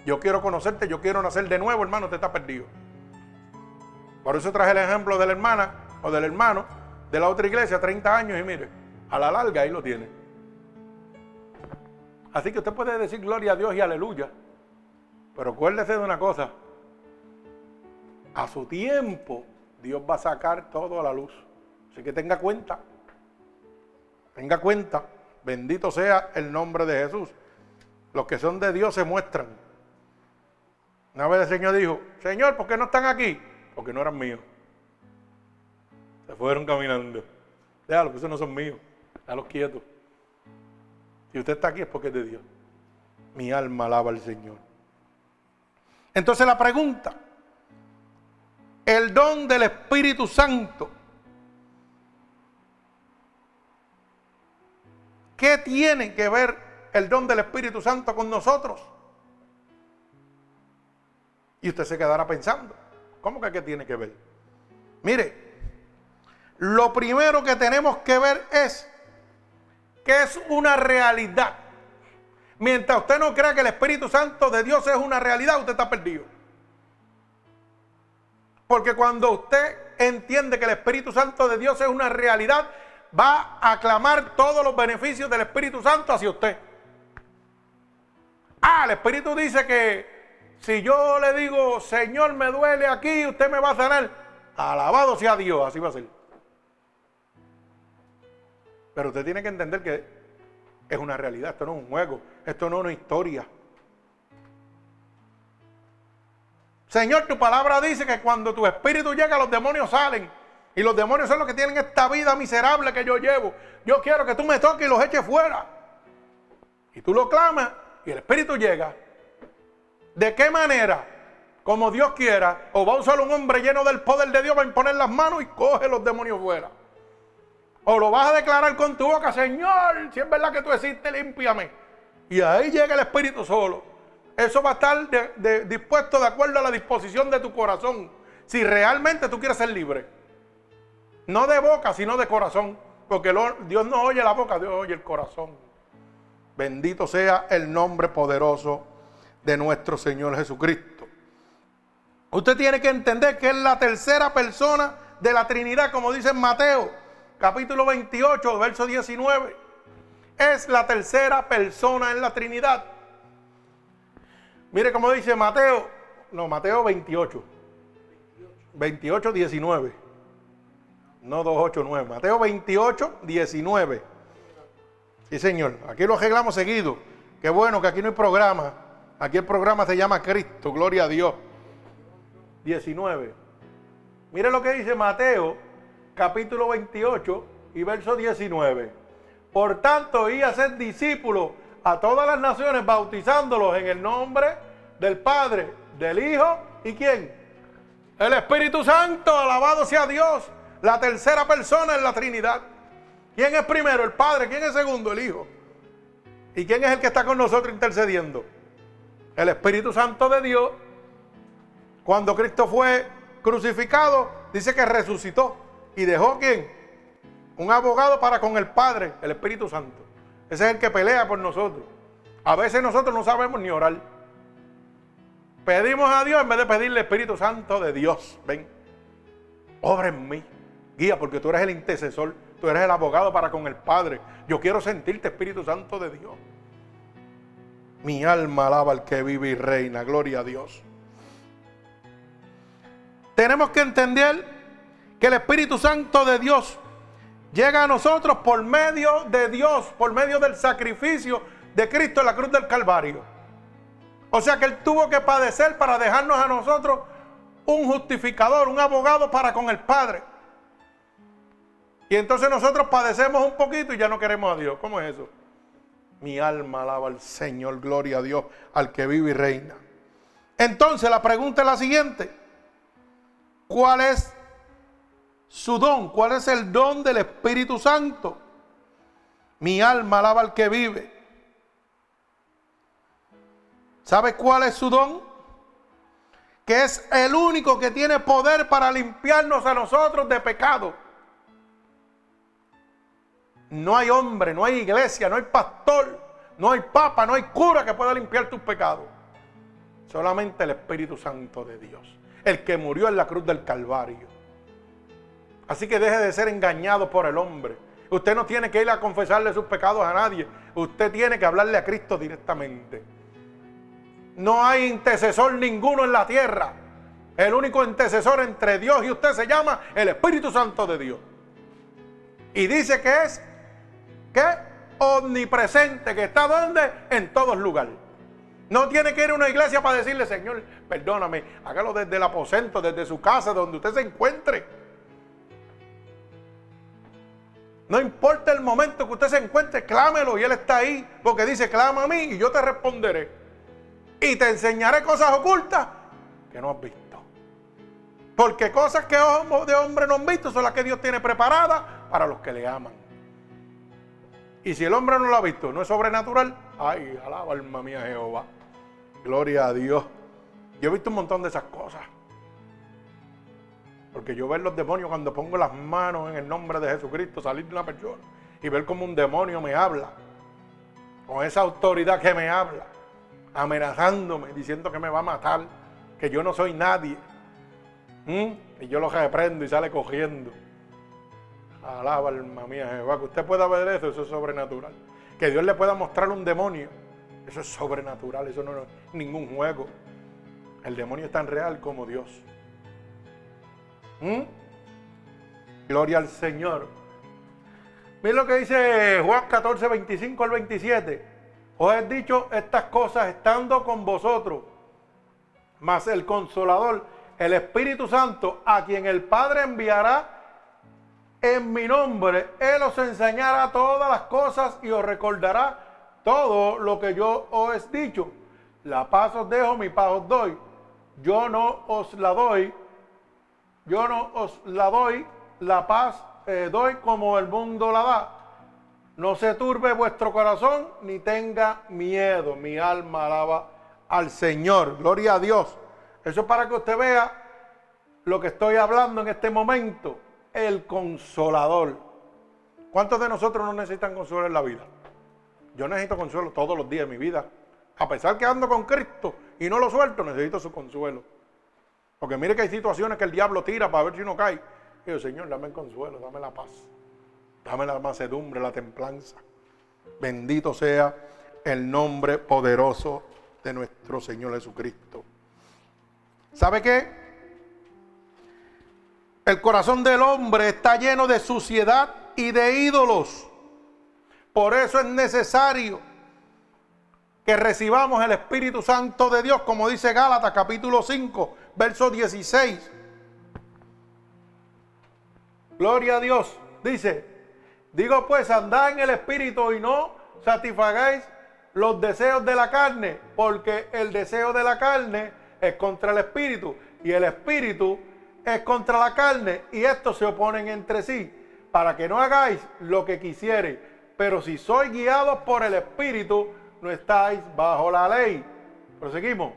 Speaker 1: Yo quiero conocerte, yo quiero nacer de nuevo, hermano, te está perdido. Por eso traje el ejemplo de la hermana o del hermano de la otra iglesia, 30 años, y mire, a la larga ahí lo tiene. Así que usted puede decir gloria a Dios y aleluya. Pero acuérdese de una cosa. A su tiempo Dios va a sacar todo a la luz. Así que tenga cuenta. Tenga cuenta. Bendito sea el nombre de Jesús. Los que son de Dios se muestran. Una vez el Señor dijo, Señor, ¿por qué no están aquí? Porque no eran míos. Se fueron caminando. Déjalo, que esos no son míos. Déjalos quietos. Si usted está aquí es porque es de Dios. Mi alma alaba al Señor. Entonces la pregunta, el don del Espíritu Santo, ¿qué tiene que ver el don del Espíritu Santo con nosotros? Y usted se quedará pensando, ¿cómo que qué tiene que ver? Mire, lo primero que tenemos que ver es que es una realidad. Mientras usted no crea que el Espíritu Santo de Dios es una realidad, usted está perdido. Porque cuando usted entiende que el Espíritu Santo de Dios es una realidad, va a aclamar todos los beneficios del Espíritu Santo hacia usted. Ah, el Espíritu dice que si yo le digo, Señor, me duele aquí, usted me va a sanar. Alabado sea Dios, así va a ser. Pero usted tiene que entender que es una realidad, esto no es un juego, esto no es una historia. Señor, tu palabra dice que cuando tu espíritu llega, los demonios salen. Y los demonios son los que tienen esta vida miserable que yo llevo. Yo quiero que tú me toques y los eches fuera. Y tú lo clamas y el espíritu llega. ¿De qué manera? Como Dios quiera. O va a usar un hombre lleno del poder de Dios, va a imponer las manos y coge los demonios fuera. O lo vas a declarar con tu boca, Señor, si es verdad que tú existes, límpiame. Y ahí llega el Espíritu solo. Eso va a estar dispuesto de acuerdo a la disposición de tu corazón. Si realmente tú quieres ser libre. No de boca, sino de corazón. Porque Dios no oye la boca, Dios oye el corazón. Bendito sea el nombre poderoso de nuestro Señor Jesucristo. Usted tiene que entender que es la tercera persona de la Trinidad, como dice Mateo capítulo 28, verso 19. Es la tercera persona en la Trinidad. Mire cómo dice Mateo, no, Mateo 28. 28, 19. No 2, 8, 9. Mateo 28, 19. Sí, señor. Aquí lo arreglamos seguido. Qué bueno que aquí no hay programa. Aquí el programa se llama Cristo. Gloria a Dios. 19. Mire lo que dice Mateo capítulo 28 y verso 19. Por tanto, y a ser discípulos a todas las naciones, bautizándolos en el nombre del Padre, del Hijo y quién? El Espíritu Santo, alabado sea Dios, la tercera persona en la Trinidad. ¿Quién es primero? El Padre. ¿Quién es segundo? El Hijo. ¿Y quién es el que está con nosotros intercediendo? El Espíritu Santo de Dios. Cuando Cristo fue crucificado, dice que resucitó. ¿Y dejó quién? Un abogado para con el Padre, el Espíritu Santo. Ese es el que pelea por nosotros. A veces nosotros no sabemos ni orar. Pedimos a Dios en vez de pedirle Espíritu Santo de Dios. Ven, obra en mí. Guía, porque tú eres el intercesor. Tú eres el abogado para con el Padre. Yo quiero sentirte, Espíritu Santo de Dios. Mi alma alaba al que vive y reina. Gloria a Dios. Tenemos que entender que el Espíritu Santo de Dios llega a nosotros por medio de Dios, por medio del sacrificio de Cristo en la cruz del Calvario. O sea que Él tuvo que padecer para dejarnos a nosotros un justificador, un abogado para con el Padre. Y entonces nosotros padecemos un poquito y ya no queremos a Dios. ¿Cómo es eso? Mi alma alaba al Señor, gloria a Dios, al que vive y reina. Entonces la pregunta es la siguiente. ¿Cuál es su don. ¿Cuál es el don del Espíritu Santo? Mi alma alaba al que vive. ¿Sabe cuál es su don? Que es el único que tiene poder para limpiarnos a nosotros de pecado. No hay hombre, no hay iglesia, no hay pastor, no hay papa, no hay cura que pueda limpiar tus pecados. Solamente el Espíritu Santo de Dios, el que murió en la cruz del Calvario. Así que deje de ser engañado por el hombre. Usted no tiene que ir a confesarle sus pecados a nadie. Usted tiene que hablarle a Cristo directamente. No hay intercesor ninguno en la tierra. El único intercesor entre Dios y usted se llama el Espíritu Santo de Dios. Y dice que es omnipresente, que está donde? En todos lugares. No tiene que ir a una iglesia para decirle, Señor, perdóname, hágalo desde el aposento, desde su casa, donde usted se encuentre. No importa el momento que usted se encuentre, clámelo y Él está ahí, porque dice, clama a mí y yo te responderé. Y te enseñaré cosas ocultas que no has visto. Porque cosas que ojos de hombre no han visto son las que Dios tiene preparadas para los que le aman. Y si el hombre no lo ha visto, no es sobrenatural, ay, alaba alma mía Jehová. Gloria a Dios. Yo he visto un montón de esas cosas. Porque yo ver los demonios cuando pongo las manos en el nombre de Jesucristo salir de una persona y ver como un demonio me habla, con esa autoridad que me habla, amenazándome, diciendo que me va a matar, que yo no soy nadie. Y yo lo reprendo y sale cogiendo. Alaba alma mía Jehová, que usted pueda ver eso, eso es sobrenatural. Que Dios le pueda mostrar un demonio, eso es sobrenatural, eso no es ningún juego. El demonio es tan real como Dios. ¿Mm? Gloria al Señor. Miren lo que dice Juan 14, 25 al 27. Os he dicho estas cosas estando con vosotros, mas el consolador, el Espíritu Santo, a quien el Padre enviará en mi nombre, Él os enseñará todas las cosas y os recordará todo lo que yo os he dicho. La paz os dejo, mi paz os doy. Yo no os la doy yo no os la doy, la paz eh, doy como el mundo la da. No se turbe vuestro corazón ni tenga miedo. Mi alma alaba al Señor. Gloria a Dios. Eso es para que usted vea lo que estoy hablando en este momento. El consolador. ¿Cuántos de nosotros no necesitan consuelo en la vida? Yo necesito consuelo todos los días de mi vida. A pesar que ando con Cristo y no lo suelto, necesito su consuelo. Porque mire que hay situaciones que el diablo tira para ver si uno cae. Y yo, Señor, dame el consuelo, dame la paz. Dame la macedumbre, la templanza. Bendito sea el nombre poderoso de nuestro Señor Jesucristo. ¿Sabe qué? El corazón del hombre está lleno de suciedad y de ídolos. Por eso es necesario que recibamos el Espíritu Santo de Dios, como dice Gálatas capítulo 5, verso 16. Gloria a Dios. Dice, digo pues, andad en el Espíritu y no satisfagáis los deseos de la carne, porque el deseo de la carne es contra el Espíritu y el Espíritu es contra la carne y estos se oponen entre sí, para que no hagáis lo que quisierais. Pero si sois guiados por el Espíritu, no estáis bajo la ley. Proseguimos.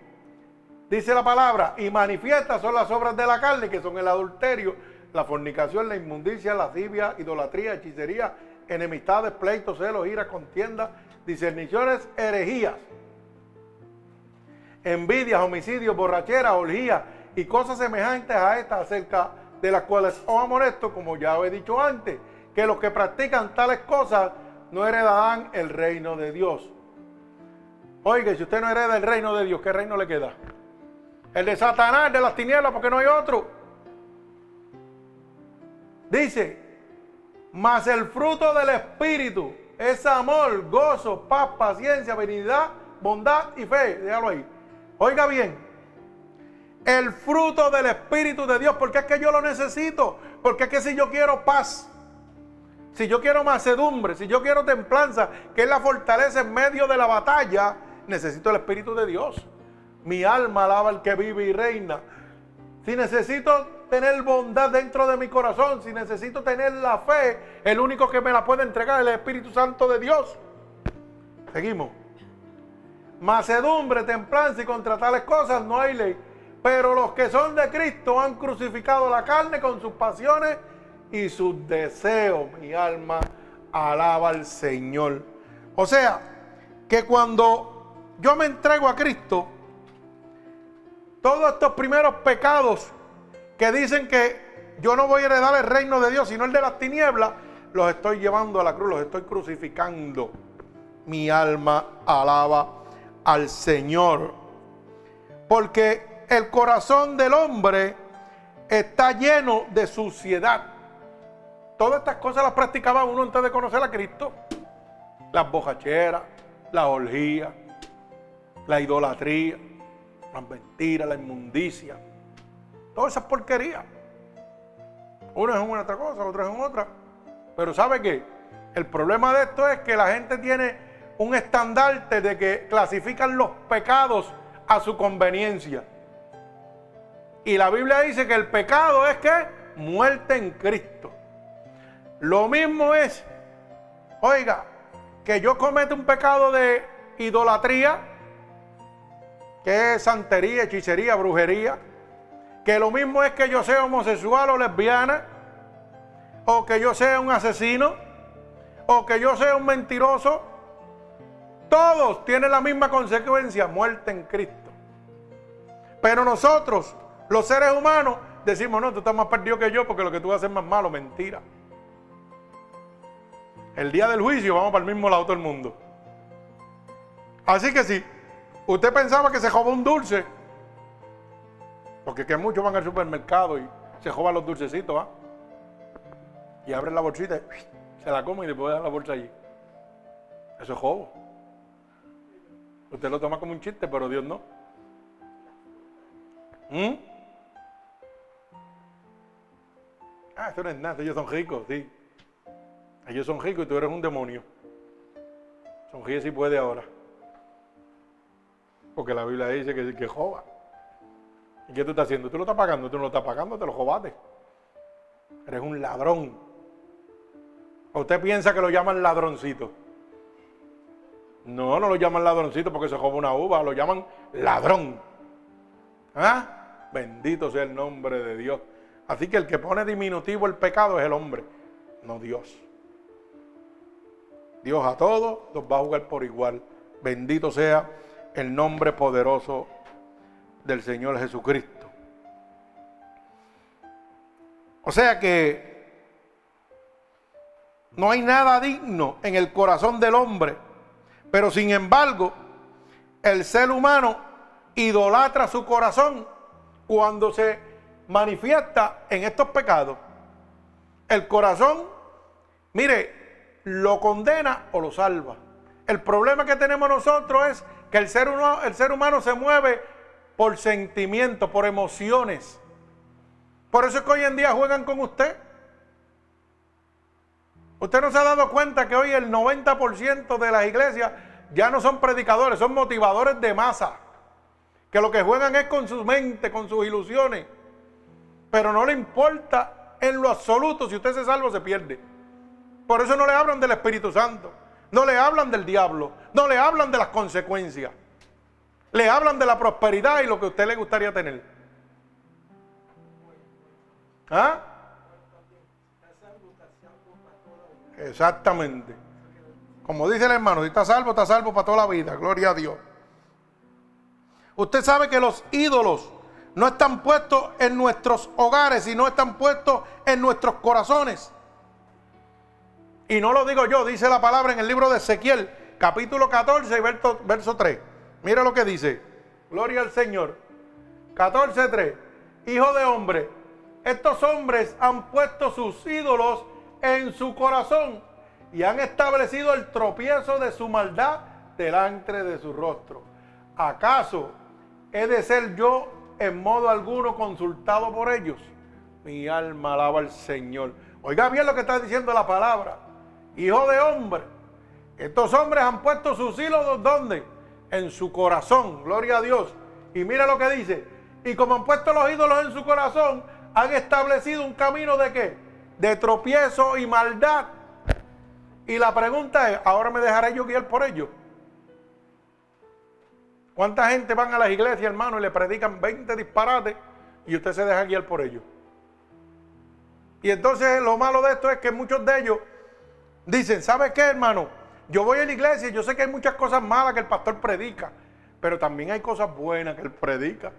Speaker 1: Dice la palabra, y manifiestas son las obras de la carne, que son el adulterio, la fornicación, la inmundicia, la lascivia, idolatría, hechicería, enemistades, pleitos, celos, ira, contienda, discerniciones, herejías, envidias, homicidios, borracheras, orgías y cosas semejantes a estas acerca de las cuales os amonesto, como ya he dicho antes, que los que practican tales cosas no heredarán el reino de Dios. Oiga, si usted no hereda el reino de Dios, ¿qué reino le queda? El de Satanás, de las tinieblas, porque no hay otro. Dice, mas el fruto del Espíritu es amor, gozo, paz, paciencia, benignidad, bondad y fe. Déjalo ahí. Oiga bien, el fruto del Espíritu de Dios, porque es que yo lo necesito, porque es que si yo quiero paz, si yo quiero macedumbre, si yo quiero templanza, que es la fortaleza en medio de la batalla, necesito el Espíritu de Dios. Mi alma alaba al que vive y reina. Si necesito tener bondad dentro de mi corazón, si necesito tener la fe, el único que me la puede entregar es el Espíritu Santo de Dios. Seguimos. macedumbre, templanza y contra tales cosas no hay ley. Pero los que son de Cristo han crucificado la carne con sus pasiones y sus deseos. Mi alma alaba al Señor. O sea, que cuando yo me entrego a Cristo, todos estos primeros pecados que dicen que yo no voy a heredar el reino de Dios, sino el de las tinieblas, los estoy llevando a la cruz, los estoy crucificando. Mi alma alaba al Señor. Porque el corazón del hombre está lleno de suciedad. Todas estas cosas las practicaba uno antes de conocer a Cristo. Las bojacheras, la orgía, la idolatría, las mentiras, la inmundicia. Todas esas porquerías. Uno es una otra cosa, otro es otra. Pero ¿sabe qué? El problema de esto es que la gente tiene un estandarte de que clasifican los pecados a su conveniencia. Y la Biblia dice que el pecado es que muerte en Cristo. Lo mismo es, oiga, que yo cometa un pecado de idolatría, que es santería, hechicería, brujería, que lo mismo es que yo sea homosexual o lesbiana, o que yo sea un asesino, o que yo sea un mentiroso, todos tienen la misma consecuencia, muerte en Cristo. Pero nosotros, los seres humanos, decimos, no, tú estás más perdido que yo porque lo que tú haces es más malo, mentira. El día del juicio vamos para el mismo lado todo el mundo. Así que si usted pensaba que se joba un dulce, porque que muchos van al supermercado y se joban los dulcecitos, ¿ah? y abren la bolsita, se la comen y después dejan la bolsa allí. Eso es jobo. Usted lo toma como un chiste, pero Dios no. ¿Mm? Ah, eso no es nada, ellos son ricos, sí. Ellos son ricos y tú eres un demonio. Sonríe si puede ahora. Porque la Biblia dice que, que joba. ¿Y qué tú estás haciendo? Tú lo estás pagando, tú no lo estás pagando, te lo jobaste. Eres un ladrón. usted piensa que lo llaman ladroncito? No, no lo llaman ladroncito porque se joba una uva, lo llaman ladrón. ¿Ah? Bendito sea el nombre de Dios. Así que el que pone diminutivo el pecado es el hombre, no Dios. Dios a todos los va a jugar por igual. Bendito sea el nombre poderoso del Señor Jesucristo. O sea que no hay nada digno en el corazón del hombre, pero sin embargo, el ser humano idolatra su corazón cuando se manifiesta en estos pecados. El corazón, mire, lo condena o lo salva. El problema que tenemos nosotros es que el ser, humano, el ser humano se mueve por sentimientos, por emociones. Por eso es que hoy en día juegan con usted. Usted no se ha dado cuenta que hoy el 90% de las iglesias ya no son predicadores, son motivadores de masa. Que lo que juegan es con su mente, con sus ilusiones. Pero no le importa en lo absoluto si usted se salva o se pierde. Por eso no le hablan del Espíritu Santo, no le hablan del diablo, no le hablan de las consecuencias. Le hablan de la prosperidad y lo que a usted le gustaría tener. ¿Ah? Exactamente. Como dice el hermano, si está salvo, está salvo para toda la vida. Gloria a Dios. Usted sabe que los ídolos no están puestos en nuestros hogares, sino están puestos en nuestros corazones. Y no lo digo yo, dice la palabra en el libro de Ezequiel, capítulo 14, verso, verso 3. Mira lo que dice. Gloria al Señor. 14.3. Hijo de hombre, estos hombres han puesto sus ídolos en su corazón y han establecido el tropiezo de su maldad delante de su rostro. ¿Acaso he de ser yo en modo alguno consultado por ellos? Mi alma alaba al Señor. Oiga bien lo que está diciendo la palabra hijo de hombre. Estos hombres han puesto sus hilos ¿dónde? En su corazón, gloria a Dios. Y mira lo que dice. Y como han puesto los ídolos en su corazón, han establecido un camino de qué? De tropiezo y maldad. Y la pregunta es, ¿ahora me dejaré yo guiar por ellos? ¿Cuánta gente van a las iglesias, hermano, y le predican 20 disparates y usted se deja guiar por ellos? Y entonces lo malo de esto es que muchos de ellos dicen, ¿sabe qué, hermano? Yo voy a la iglesia y yo sé que hay muchas cosas malas que el pastor predica, pero también hay cosas buenas que él predica.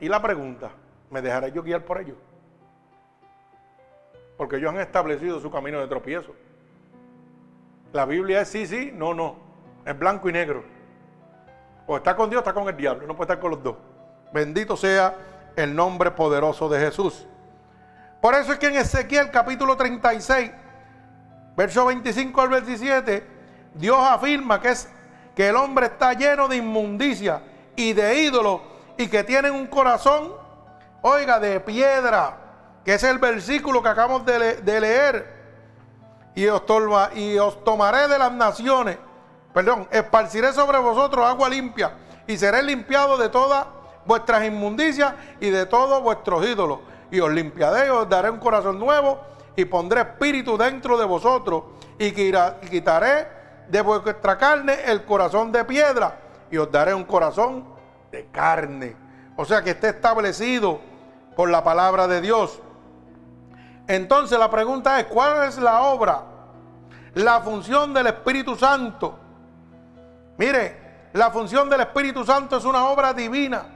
Speaker 1: Y la pregunta, ¿me dejaré yo guiar por ellos? Porque ellos han establecido su camino de tropiezo. La Biblia es sí, sí, no, no. Es blanco y negro. O está con Dios está con el diablo. No puede estar con los dos. Bendito sea el nombre poderoso de Jesús. Por eso es que en Ezequiel capítulo 36, verso 25 al 27, Dios afirma que, es, que el hombre está lleno de inmundicia y de ídolos y que tienen un corazón, oiga, de piedra, que es el versículo que acabamos de, leer. Y os tomaré de las naciones, perdón, esparciré sobre vosotros agua limpia y seré limpiado de todas vuestras inmundicias y de todos vuestros ídolos. Y os limpiaré os daré un corazón nuevo y pondré espíritu dentro de vosotros y quitaré de vuestra carne el corazón de piedra y os daré un corazón de carne. O sea que esté establecido por la palabra de Dios. Entonces la pregunta es, ¿cuál es la obra? La función del Espíritu Santo. Mire, la función del Espíritu Santo es una obra divina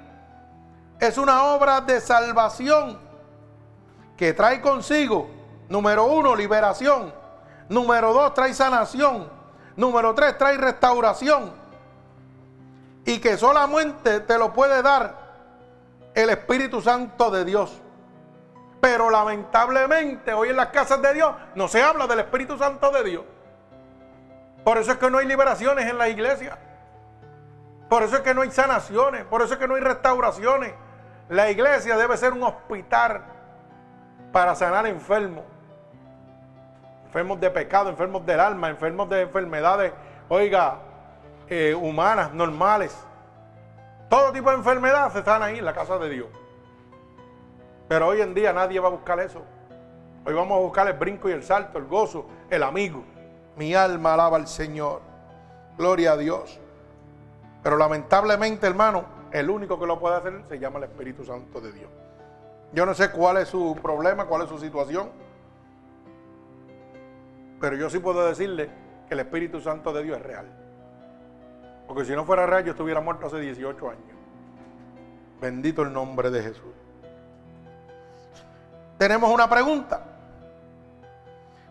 Speaker 1: es una obra de salvación que trae consigo, número uno, liberación. Número dos, trae sanación. Número tres, trae restauración. Y que solamente te lo puede dar el Espíritu Santo de Dios. Pero lamentablemente hoy en las casas de Dios no se habla del Espíritu Santo de Dios. Por eso es que no hay liberaciones en la iglesia. Por eso es que no hay sanaciones. Por eso es que no hay restauraciones. La iglesia debe ser un hospital para sanar enfermos. Enfermos de pecado, enfermos del alma, enfermos de enfermedades, oiga, eh, humanas, normales. Todo tipo de enfermedades están ahí en la casa de Dios. Pero hoy en día nadie va a buscar eso. Hoy vamos a buscar el brinco y el salto, el gozo, el amigo. Mi alma alaba al Señor. Gloria a Dios. Pero lamentablemente, hermano, el único que lo puede hacer se llama el Espíritu Santo de Dios. Yo no sé cuál es su problema, cuál es su situación, pero yo sí puedo decirle que el Espíritu Santo de Dios es real. Porque si no fuera real, yo estuviera muerto hace 18 años. Bendito el nombre de Jesús. Tenemos una pregunta.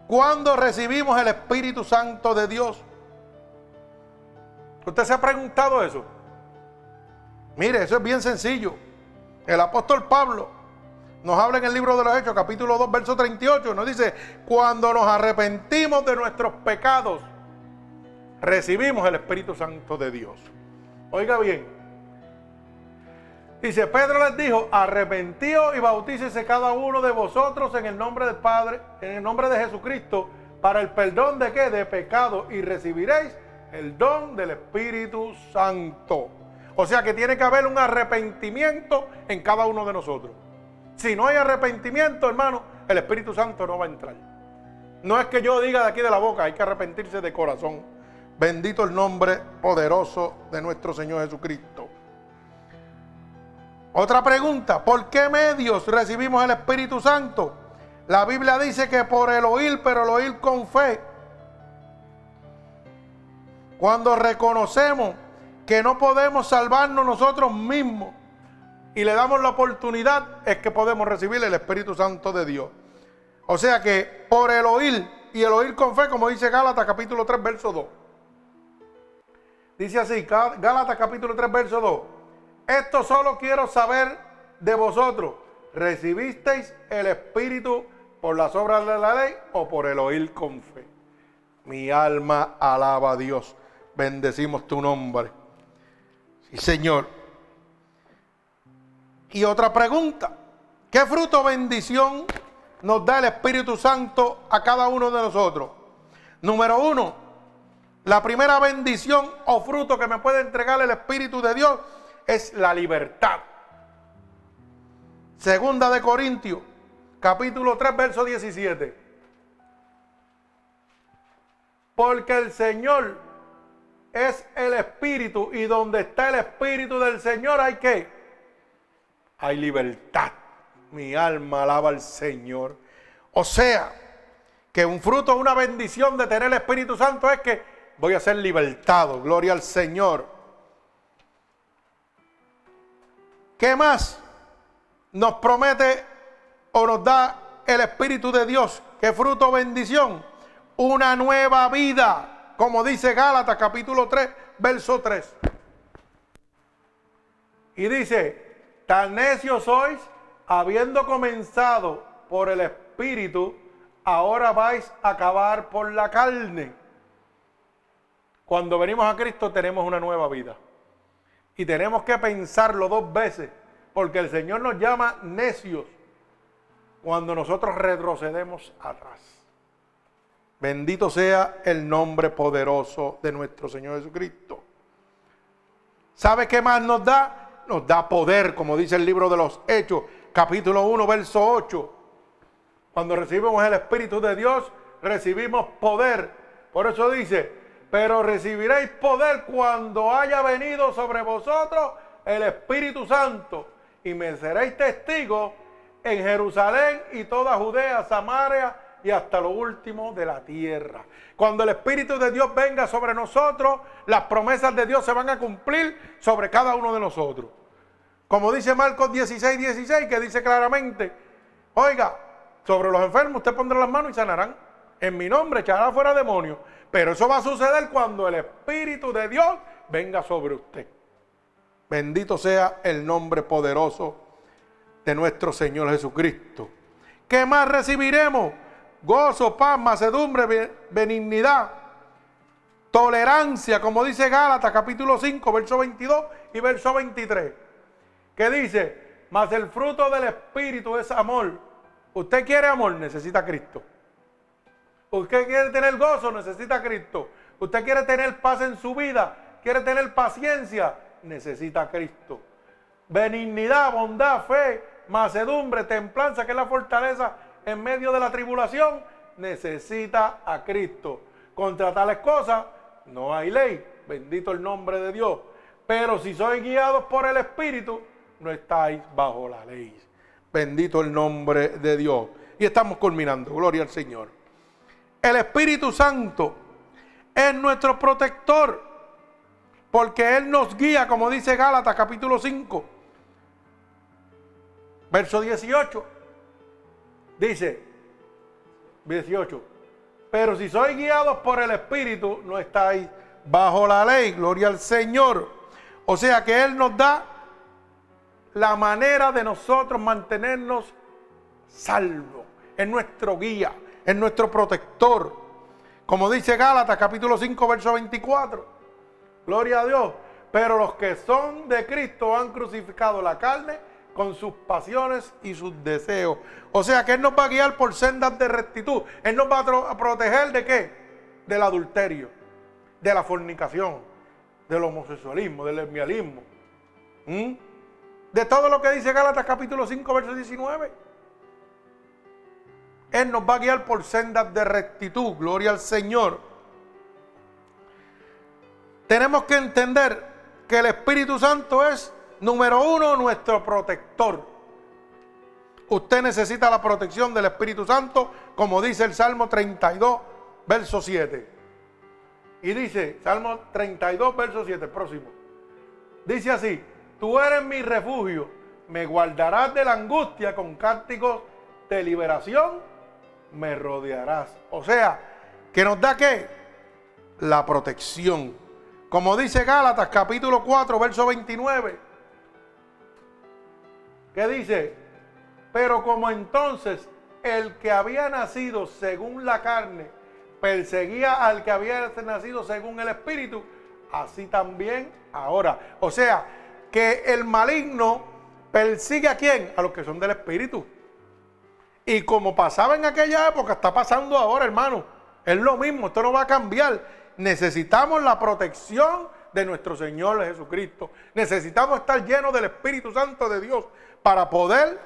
Speaker 1: ¿Cuándo recibimos el Espíritu Santo de Dios? ¿Usted se ha preguntado eso? Mire, eso es bien sencillo. El apóstol Pablo nos habla en el libro de los Hechos, capítulo 2, verso 38, nos dice, cuando nos arrepentimos de nuestros pecados, recibimos el Espíritu Santo de Dios. Oiga bien, dice, Pedro les dijo, arrepentíos y bautícese cada uno de vosotros en el nombre del Padre, en el nombre de Jesucristo, para el perdón de qué? De pecado, y recibiréis el don del Espíritu Santo. O sea que tiene que haber un arrepentimiento en cada uno de nosotros. Si no hay arrepentimiento, hermano, el Espíritu Santo no va a entrar. No es que yo diga de aquí de la boca, hay que arrepentirse de corazón. Bendito el nombre poderoso de nuestro Señor Jesucristo. Otra pregunta, ¿por qué medios recibimos el Espíritu Santo? La Biblia dice que por el oír, pero el oír con fe. Cuando reconocemos que no podemos salvarnos nosotros mismos y le damos la oportunidad, es que podemos recibir el Espíritu Santo de Dios. O sea que por el oír y el oír con fe, como dice Gálatas capítulo 3, verso 2. Dice así, Gálatas capítulo 3, verso 2. Esto solo quiero saber de vosotros. ¿Recibisteis el Espíritu por las obras de la ley o por el oír con fe? Mi alma alaba a Dios. Bendecimos tu nombre. Sí, Señor. Y otra pregunta. ¿Qué fruto bendición nos da el Espíritu Santo a cada uno de nosotros? Número uno, la primera bendición o fruto que me puede entregar el Espíritu de Dios es la libertad. Segunda de Corintios, capítulo 3, verso 17. Porque el Señor es el Espíritu y donde está el Espíritu del Señor hay que hay libertad. Mi alma alaba al Señor. O sea, que un fruto, una bendición de tener el Espíritu Santo es que voy a ser libertado. Gloria al Señor. ¿Qué más nos promete o nos da el Espíritu de Dios? ¿Qué fruto bendición? Una nueva vida, como dice Gálatas capítulo 3, verso 3. Y dice, tan necios sois, habiendo comenzado por el Espíritu, ahora vais a acabar por la carne. Cuando venimos a Cristo tenemos una nueva vida. Y tenemos que pensarlo dos veces, porque el Señor nos llama necios cuando nosotros retrocedemos atrás. Bendito sea el nombre poderoso de nuestro Señor Jesucristo. ¿Sabe qué más nos da? Nos da poder, como dice el libro de los Hechos, capítulo 1, verso 8. Cuando recibimos el Espíritu de Dios, recibimos poder. Por eso dice, pero recibiréis poder cuando haya venido sobre vosotros el Espíritu Santo y me seréis testigos en Jerusalén y toda Judea, Samaria y hasta lo último de la tierra. Cuando el Espíritu de Dios venga sobre nosotros, las promesas de Dios se van a cumplir sobre cada uno de nosotros. Como dice Marcos 16, 16, que dice claramente, oiga, sobre los enfermos usted pondrá las manos y sanarán. En mi nombre echará fuera demonios. Pero eso va a suceder cuando el Espíritu de Dios venga sobre usted. Bendito sea el nombre poderoso de nuestro Señor Jesucristo. ¿Qué más recibiremos? Gozo, paz, macedumbre, benignidad, tolerancia, como dice Gálatas capítulo 5, verso 22 y verso 23. ¿Qué dice? Mas el fruto del Espíritu es amor, Usted quiere amor, necesita Cristo. Usted quiere tener gozo, necesita Cristo. Usted quiere tener paz en su vida, quiere tener paciencia, necesita Cristo. Benignidad, bondad, fe, macedumbre, templanza, que es la fortaleza en medio de la tribulación, necesita a Cristo. Contra tales cosas no hay ley, bendito el nombre de Dios. Pero si sois guiados por el Espíritu, no estáis bajo la ley. Bendito el nombre de Dios. Y estamos culminando. Gloria al Señor. El Espíritu Santo es nuestro protector. Porque Él nos guía, como dice Gálatas capítulo 5. Verso 18. Dice, 18. Pero si sois guiados por el Espíritu, no estáis bajo la ley. Gloria al Señor. O sea que Él nos da la manera de nosotros mantenernos salvos. Es nuestro guía, es nuestro protector. Como dice Gálatas capítulo 5, verso 24. Gloria a Dios. Pero los que son de Cristo han crucificado la carne con sus pasiones y sus deseos. O sea que Él nos va a guiar por sendas de rectitud. Él nos va a proteger de qué? Del adulterio, de la fornicación, del homosexualismo, del lesbianismo. ¿Mm? de todo lo que dice Gálatas capítulo 5, verso 19. Él nos va a guiar por sendas de rectitud. Gloria al Señor. Tenemos que entender que el Espíritu Santo es, número uno, nuestro protector. Usted necesita la protección del Espíritu Santo, como dice el Salmo 32, verso 7. Y dice, Salmo 32, verso 7, próximo. Dice así, Tú eres mi refugio, me guardarás de la angustia con cánticos de liberación, me rodearás. O sea, que nos da qué? La protección. Como dice Gálatas capítulo 4, verso 29. ¿Qué dice? Pero como entonces el que había nacido según la carne perseguía al que había nacido según el espíritu, así también ahora. O sea, que el maligno persigue a quién? A los que son del Espíritu. Y como pasaba en aquella época, está pasando ahora, hermano. Es lo mismo, esto no va a cambiar. Necesitamos la protección de nuestro Señor Jesucristo. Necesitamos estar llenos del Espíritu Santo de Dios para poder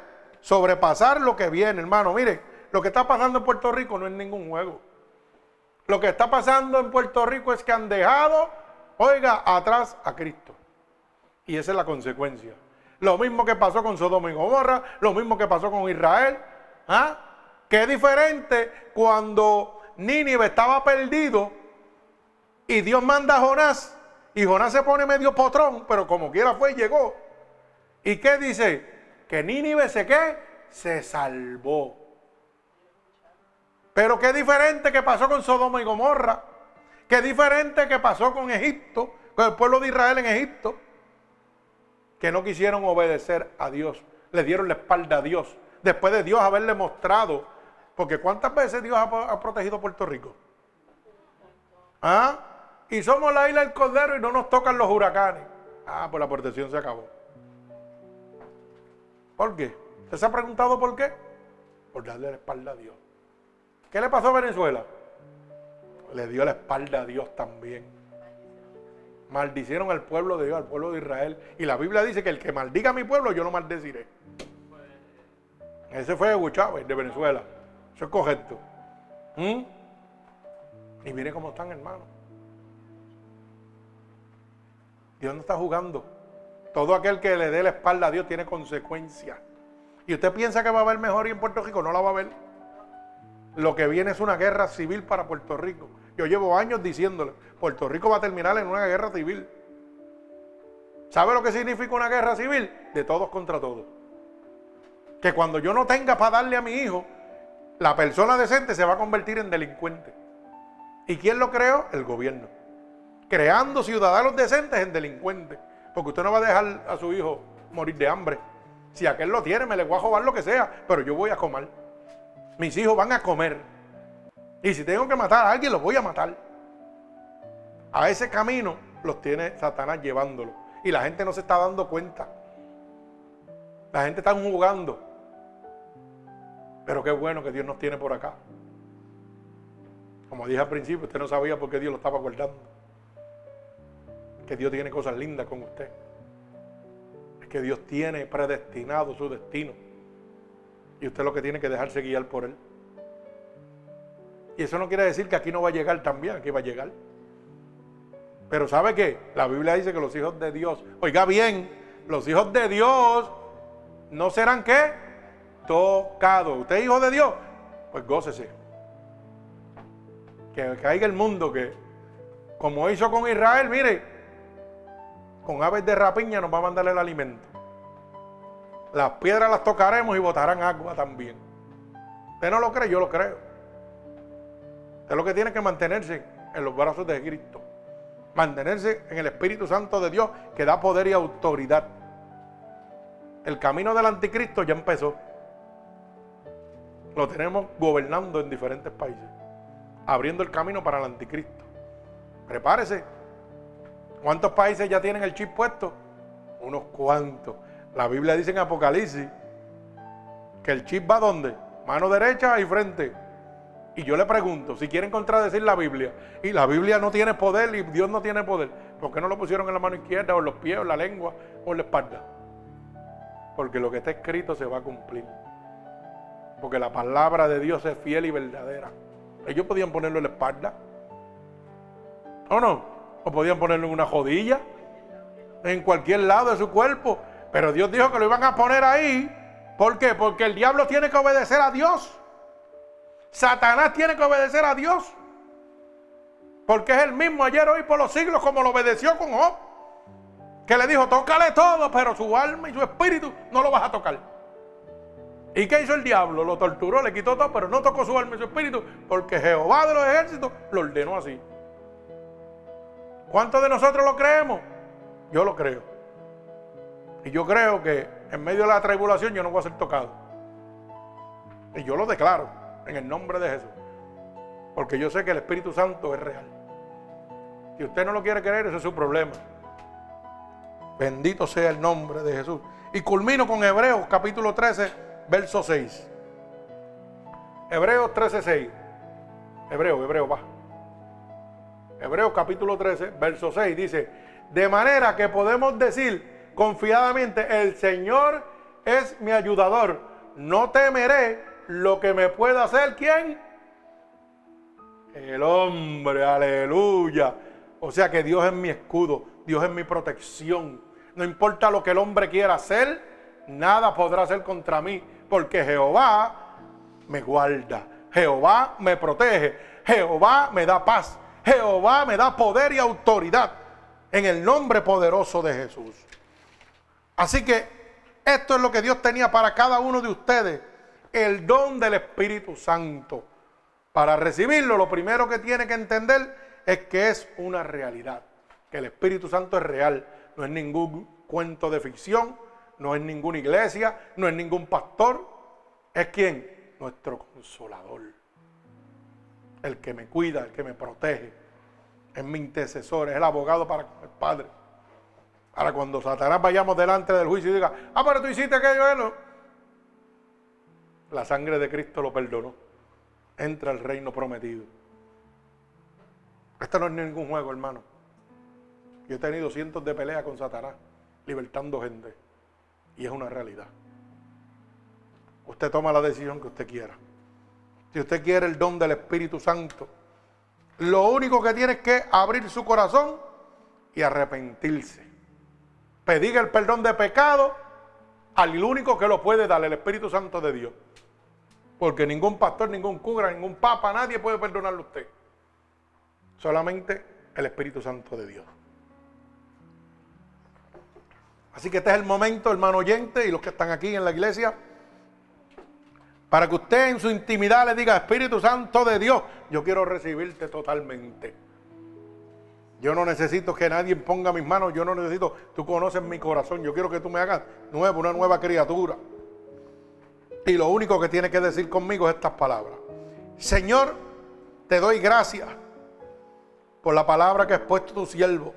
Speaker 1: sobrepasar lo que viene, hermano. Mire, lo que está pasando en Puerto Rico no es ningún juego. Lo que está pasando en Puerto Rico es que han dejado oiga, atrás a Cristo. Y esa es la consecuencia. Lo mismo que pasó con Sodoma y Gomorra, lo mismo que pasó con Israel. ¿Ah? Qué diferente cuando Nínive estaba perdido y Dios manda a Jonás y Jonás se pone medio potrón, pero como quiera fue y llegó. ¿Y qué dice? Que Nínive se qué? Se salvó. Pero qué diferente que pasó con Sodoma y Gomorra. Qué diferente que pasó con Egipto, con el pueblo de Israel en Egipto. Que no quisieron obedecer a Dios. Le dieron la espalda a Dios. Después de Dios haberle mostrado. Porque ¿cuántas veces Dios ha, protegido Puerto Rico? ¿Ah? Y somos la isla del Cordero y no nos tocan los huracanes. Ah, pues la protección se acabó. ¿Por qué? ¿Usted se ha preguntado por qué? Por darle la espalda a Dios. ¿Qué le pasó a Venezuela? Le dio la espalda a Dios también. Maldicieron al pueblo de Dios, al pueblo de Israel. Y la Biblia dice que el que maldiga a mi pueblo, yo lo maldeciré. Ese fue Hugo Chávez de Venezuela. Eso es correcto. ¿Mm? Y mire cómo están, hermanos. Dios no está jugando. Todo aquel que le dé la espalda a Dios tiene consecuencias. Y usted piensa que va a haber mejor en Puerto Rico, no la va a ver. Lo que viene es una guerra civil para Puerto Rico. Yo llevo años diciéndole, Puerto Rico va a terminar en una guerra civil. ¿Sabe lo que significa una guerra civil? De todos contra todos. Que cuando yo no tenga para darle a mi hijo, la persona decente se va a convertir en delincuente. ¿Y quién lo creó? El gobierno. Creando ciudadanos decentes en delincuentes. Porque usted no va a dejar a su hijo morir de hambre. Si aquel lo tiene, me le voy a jugar lo que sea, pero yo voy a comer. Mis hijos van a comer. Y si tengo que matar a alguien, los voy a matar. A ese camino los tiene Satanás llevándolo. Y la gente no se está dando cuenta. La gente está jugando. Pero qué bueno que Dios nos tiene por acá. Como dije al principio, usted no sabía por qué Dios lo estaba guardando. Que Dios tiene cosas lindas con usted. Es que Dios tiene predestinado su destino. Y usted lo que tiene que dejarse guiar por él. Y eso no quiere decir que aquí no va a llegar también, aquí va a llegar. Pero ¿sabe qué? La Biblia dice que los hijos de Dios, oiga bien, los hijos de Dios no serán qué? Tocados. ¿Usted es hijo de Dios? Pues gócese. Que caiga el mundo que, como hizo con Israel, mire, con aves de rapiña nos va a mandar el alimento. Las piedras las tocaremos y botarán agua también. ¿Usted no lo cree? Yo lo creo. Usted lo que tiene que mantenerse en los brazos de Cristo. Mantenerse en el Espíritu Santo de Dios que da poder y autoridad. El camino del anticristo ya empezó. Lo tenemos gobernando en diferentes países. Abriendo el camino para el anticristo. Prepárese. ¿Cuántos países ya tienen el chip puesto? Unos cuantos. La Biblia dice en Apocalipsis que el chip va donde? Mano derecha y frente. Y yo le pregunto, si quieren contradecir la Biblia, y la Biblia no tiene poder y Dios no tiene poder, ¿por qué no lo pusieron en la mano izquierda o en los pies o en la lengua o en la espalda? Porque lo que está escrito se va a cumplir. Porque la palabra de Dios es fiel y verdadera. Ellos podían ponerlo en la espalda. ¿O no? O podían ponerlo en una jodilla. En cualquier lado de su cuerpo. Pero Dios dijo que lo iban a poner ahí. ¿Por qué? Porque el diablo tiene que obedecer a Dios. Satanás tiene que obedecer a Dios. Porque es el mismo ayer, hoy, por los siglos, como lo obedeció con Job. Que le dijo, tócale todo, pero su alma y su espíritu no lo vas a tocar. ¿Y qué hizo el diablo? Lo torturó, le quitó todo, pero no tocó su alma y su espíritu, porque Jehová de los ejércitos lo ordenó así. ¿Cuántos de nosotros lo creemos? Yo lo creo. Y yo creo que en medio de la tribulación yo no voy a ser tocado. Y yo lo declaro en el nombre de Jesús. Porque yo sé que el Espíritu Santo es real. Si usted no lo quiere creer, ese es su problema. Bendito sea el nombre de Jesús. Y culmino con Hebreos capítulo 13, verso 6. Hebreos 13, 6. Hebreo, Hebreo, va. Hebreos capítulo 13, verso 6 dice, de manera que podemos decir confiadamente, el Señor es mi ayudador. No temeré lo que me pueda hacer. ¿Quién? El hombre, aleluya. O sea que Dios es mi escudo, Dios es mi protección. No importa lo que el hombre quiera hacer, nada podrá hacer contra mí, porque Jehová me guarda, Jehová me protege, Jehová me da paz, Jehová me da poder y autoridad en el nombre poderoso de Jesús. Así que esto es lo que Dios tenía para cada uno de ustedes, el don del Espíritu Santo. Para recibirlo, lo primero que tiene que entender es que es una realidad, que el Espíritu Santo es real, no es ningún cuento de ficción, no es ninguna iglesia, no es ningún pastor, es quien? Nuestro consolador, el que me cuida, el que me protege, es mi intercesor, es el abogado para el Padre. Para cuando Satanás vayamos delante del juicio y diga, ah, pero tú hiciste aquello, la sangre de Cristo lo perdonó. Entra al reino prometido. Esto no es ningún juego, hermano. Yo he tenido cientos de peleas con Satanás, libertando gente. Y es una realidad. Usted toma la decisión que usted quiera. Si usted quiere el don del Espíritu Santo, lo único que tiene es que abrir su corazón y arrepentirse. Pedir el perdón de pecado al único que lo puede dar, el Espíritu Santo de Dios. Porque ningún pastor, ningún cura, ningún papa, nadie puede perdonarle a usted. Solamente el Espíritu Santo de Dios. Así que este es el momento, hermano oyente, y los que están aquí en la iglesia, para que usted en su intimidad le diga, Espíritu Santo de Dios, yo quiero recibirte totalmente. Yo no necesito que nadie ponga mis manos, yo no necesito, tú conoces mi corazón, yo quiero que tú me hagas nuevo, una nueva criatura. Y lo único que tiene que decir conmigo es estas palabras. Señor, te doy gracias por la palabra que has puesto tu siervo,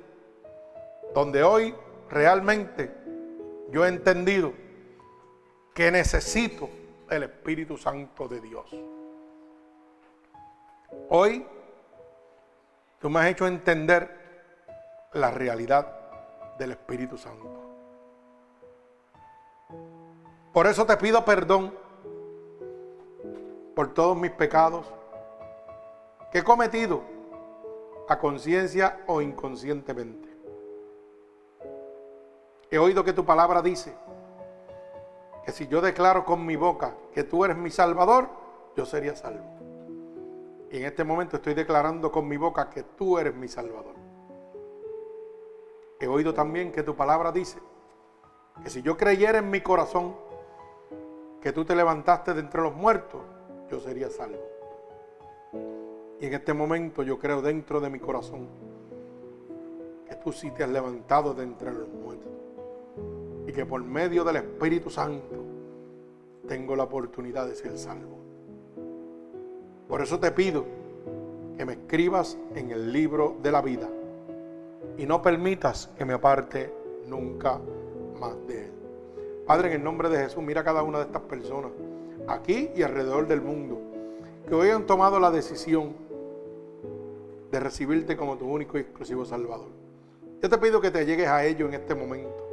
Speaker 1: donde hoy realmente yo he entendido que necesito el Espíritu Santo de Dios. Hoy tú me has hecho entender la realidad del Espíritu Santo. Por eso te pido perdón por todos mis pecados que he cometido a conciencia o inconscientemente. He oído que tu palabra dice que si yo declaro con mi boca que tú eres mi Salvador, yo sería salvo. Y en este momento estoy declarando con mi boca que tú eres mi Salvador. He oído también que tu palabra dice que si yo creyera en mi corazón que tú te levantaste de entre los muertos, yo sería salvo. Y en este momento yo creo dentro de mi corazón que tú sí te has levantado de entre los muertos que por medio del Espíritu Santo tengo la oportunidad de ser salvo. Por eso te pido que me escribas en el libro de la vida y no permitas que me aparte nunca más de él. Padre, en el nombre de Jesús, mira a cada una de estas personas, aquí y alrededor del mundo, que hoy han tomado la decisión de recibirte como tu único y exclusivo Salvador. Yo te pido que te llegues a ellos en este momento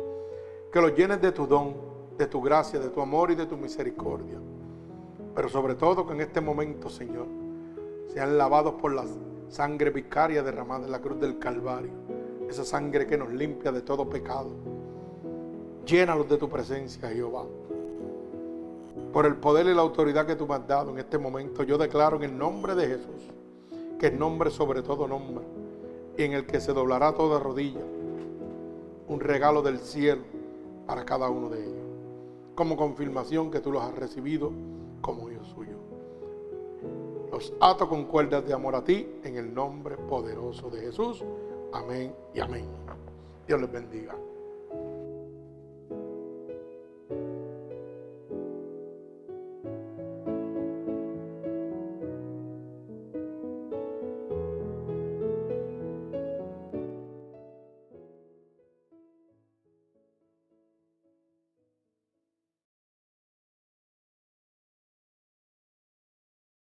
Speaker 1: que los llenes de tu don, de tu gracia, de tu amor y de tu misericordia. Pero sobre todo que en este momento, Señor, sean lavados por la sangre vicaria derramada en la cruz del Calvario. Esa sangre que nos limpia de todo pecado. Llénalos de tu presencia, Jehová. Por el poder y la autoridad que tú me has dado en este momento, yo declaro en el nombre de Jesús, que es nombre sobre todo nombre, y en el que se doblará toda rodilla, un regalo del cielo para cada uno de ellos, como confirmación que tú los has recibido como hijos suyos. Los ato con cuerdas de amor a ti en el nombre poderoso de Jesús. Amén y amén. Dios les bendiga.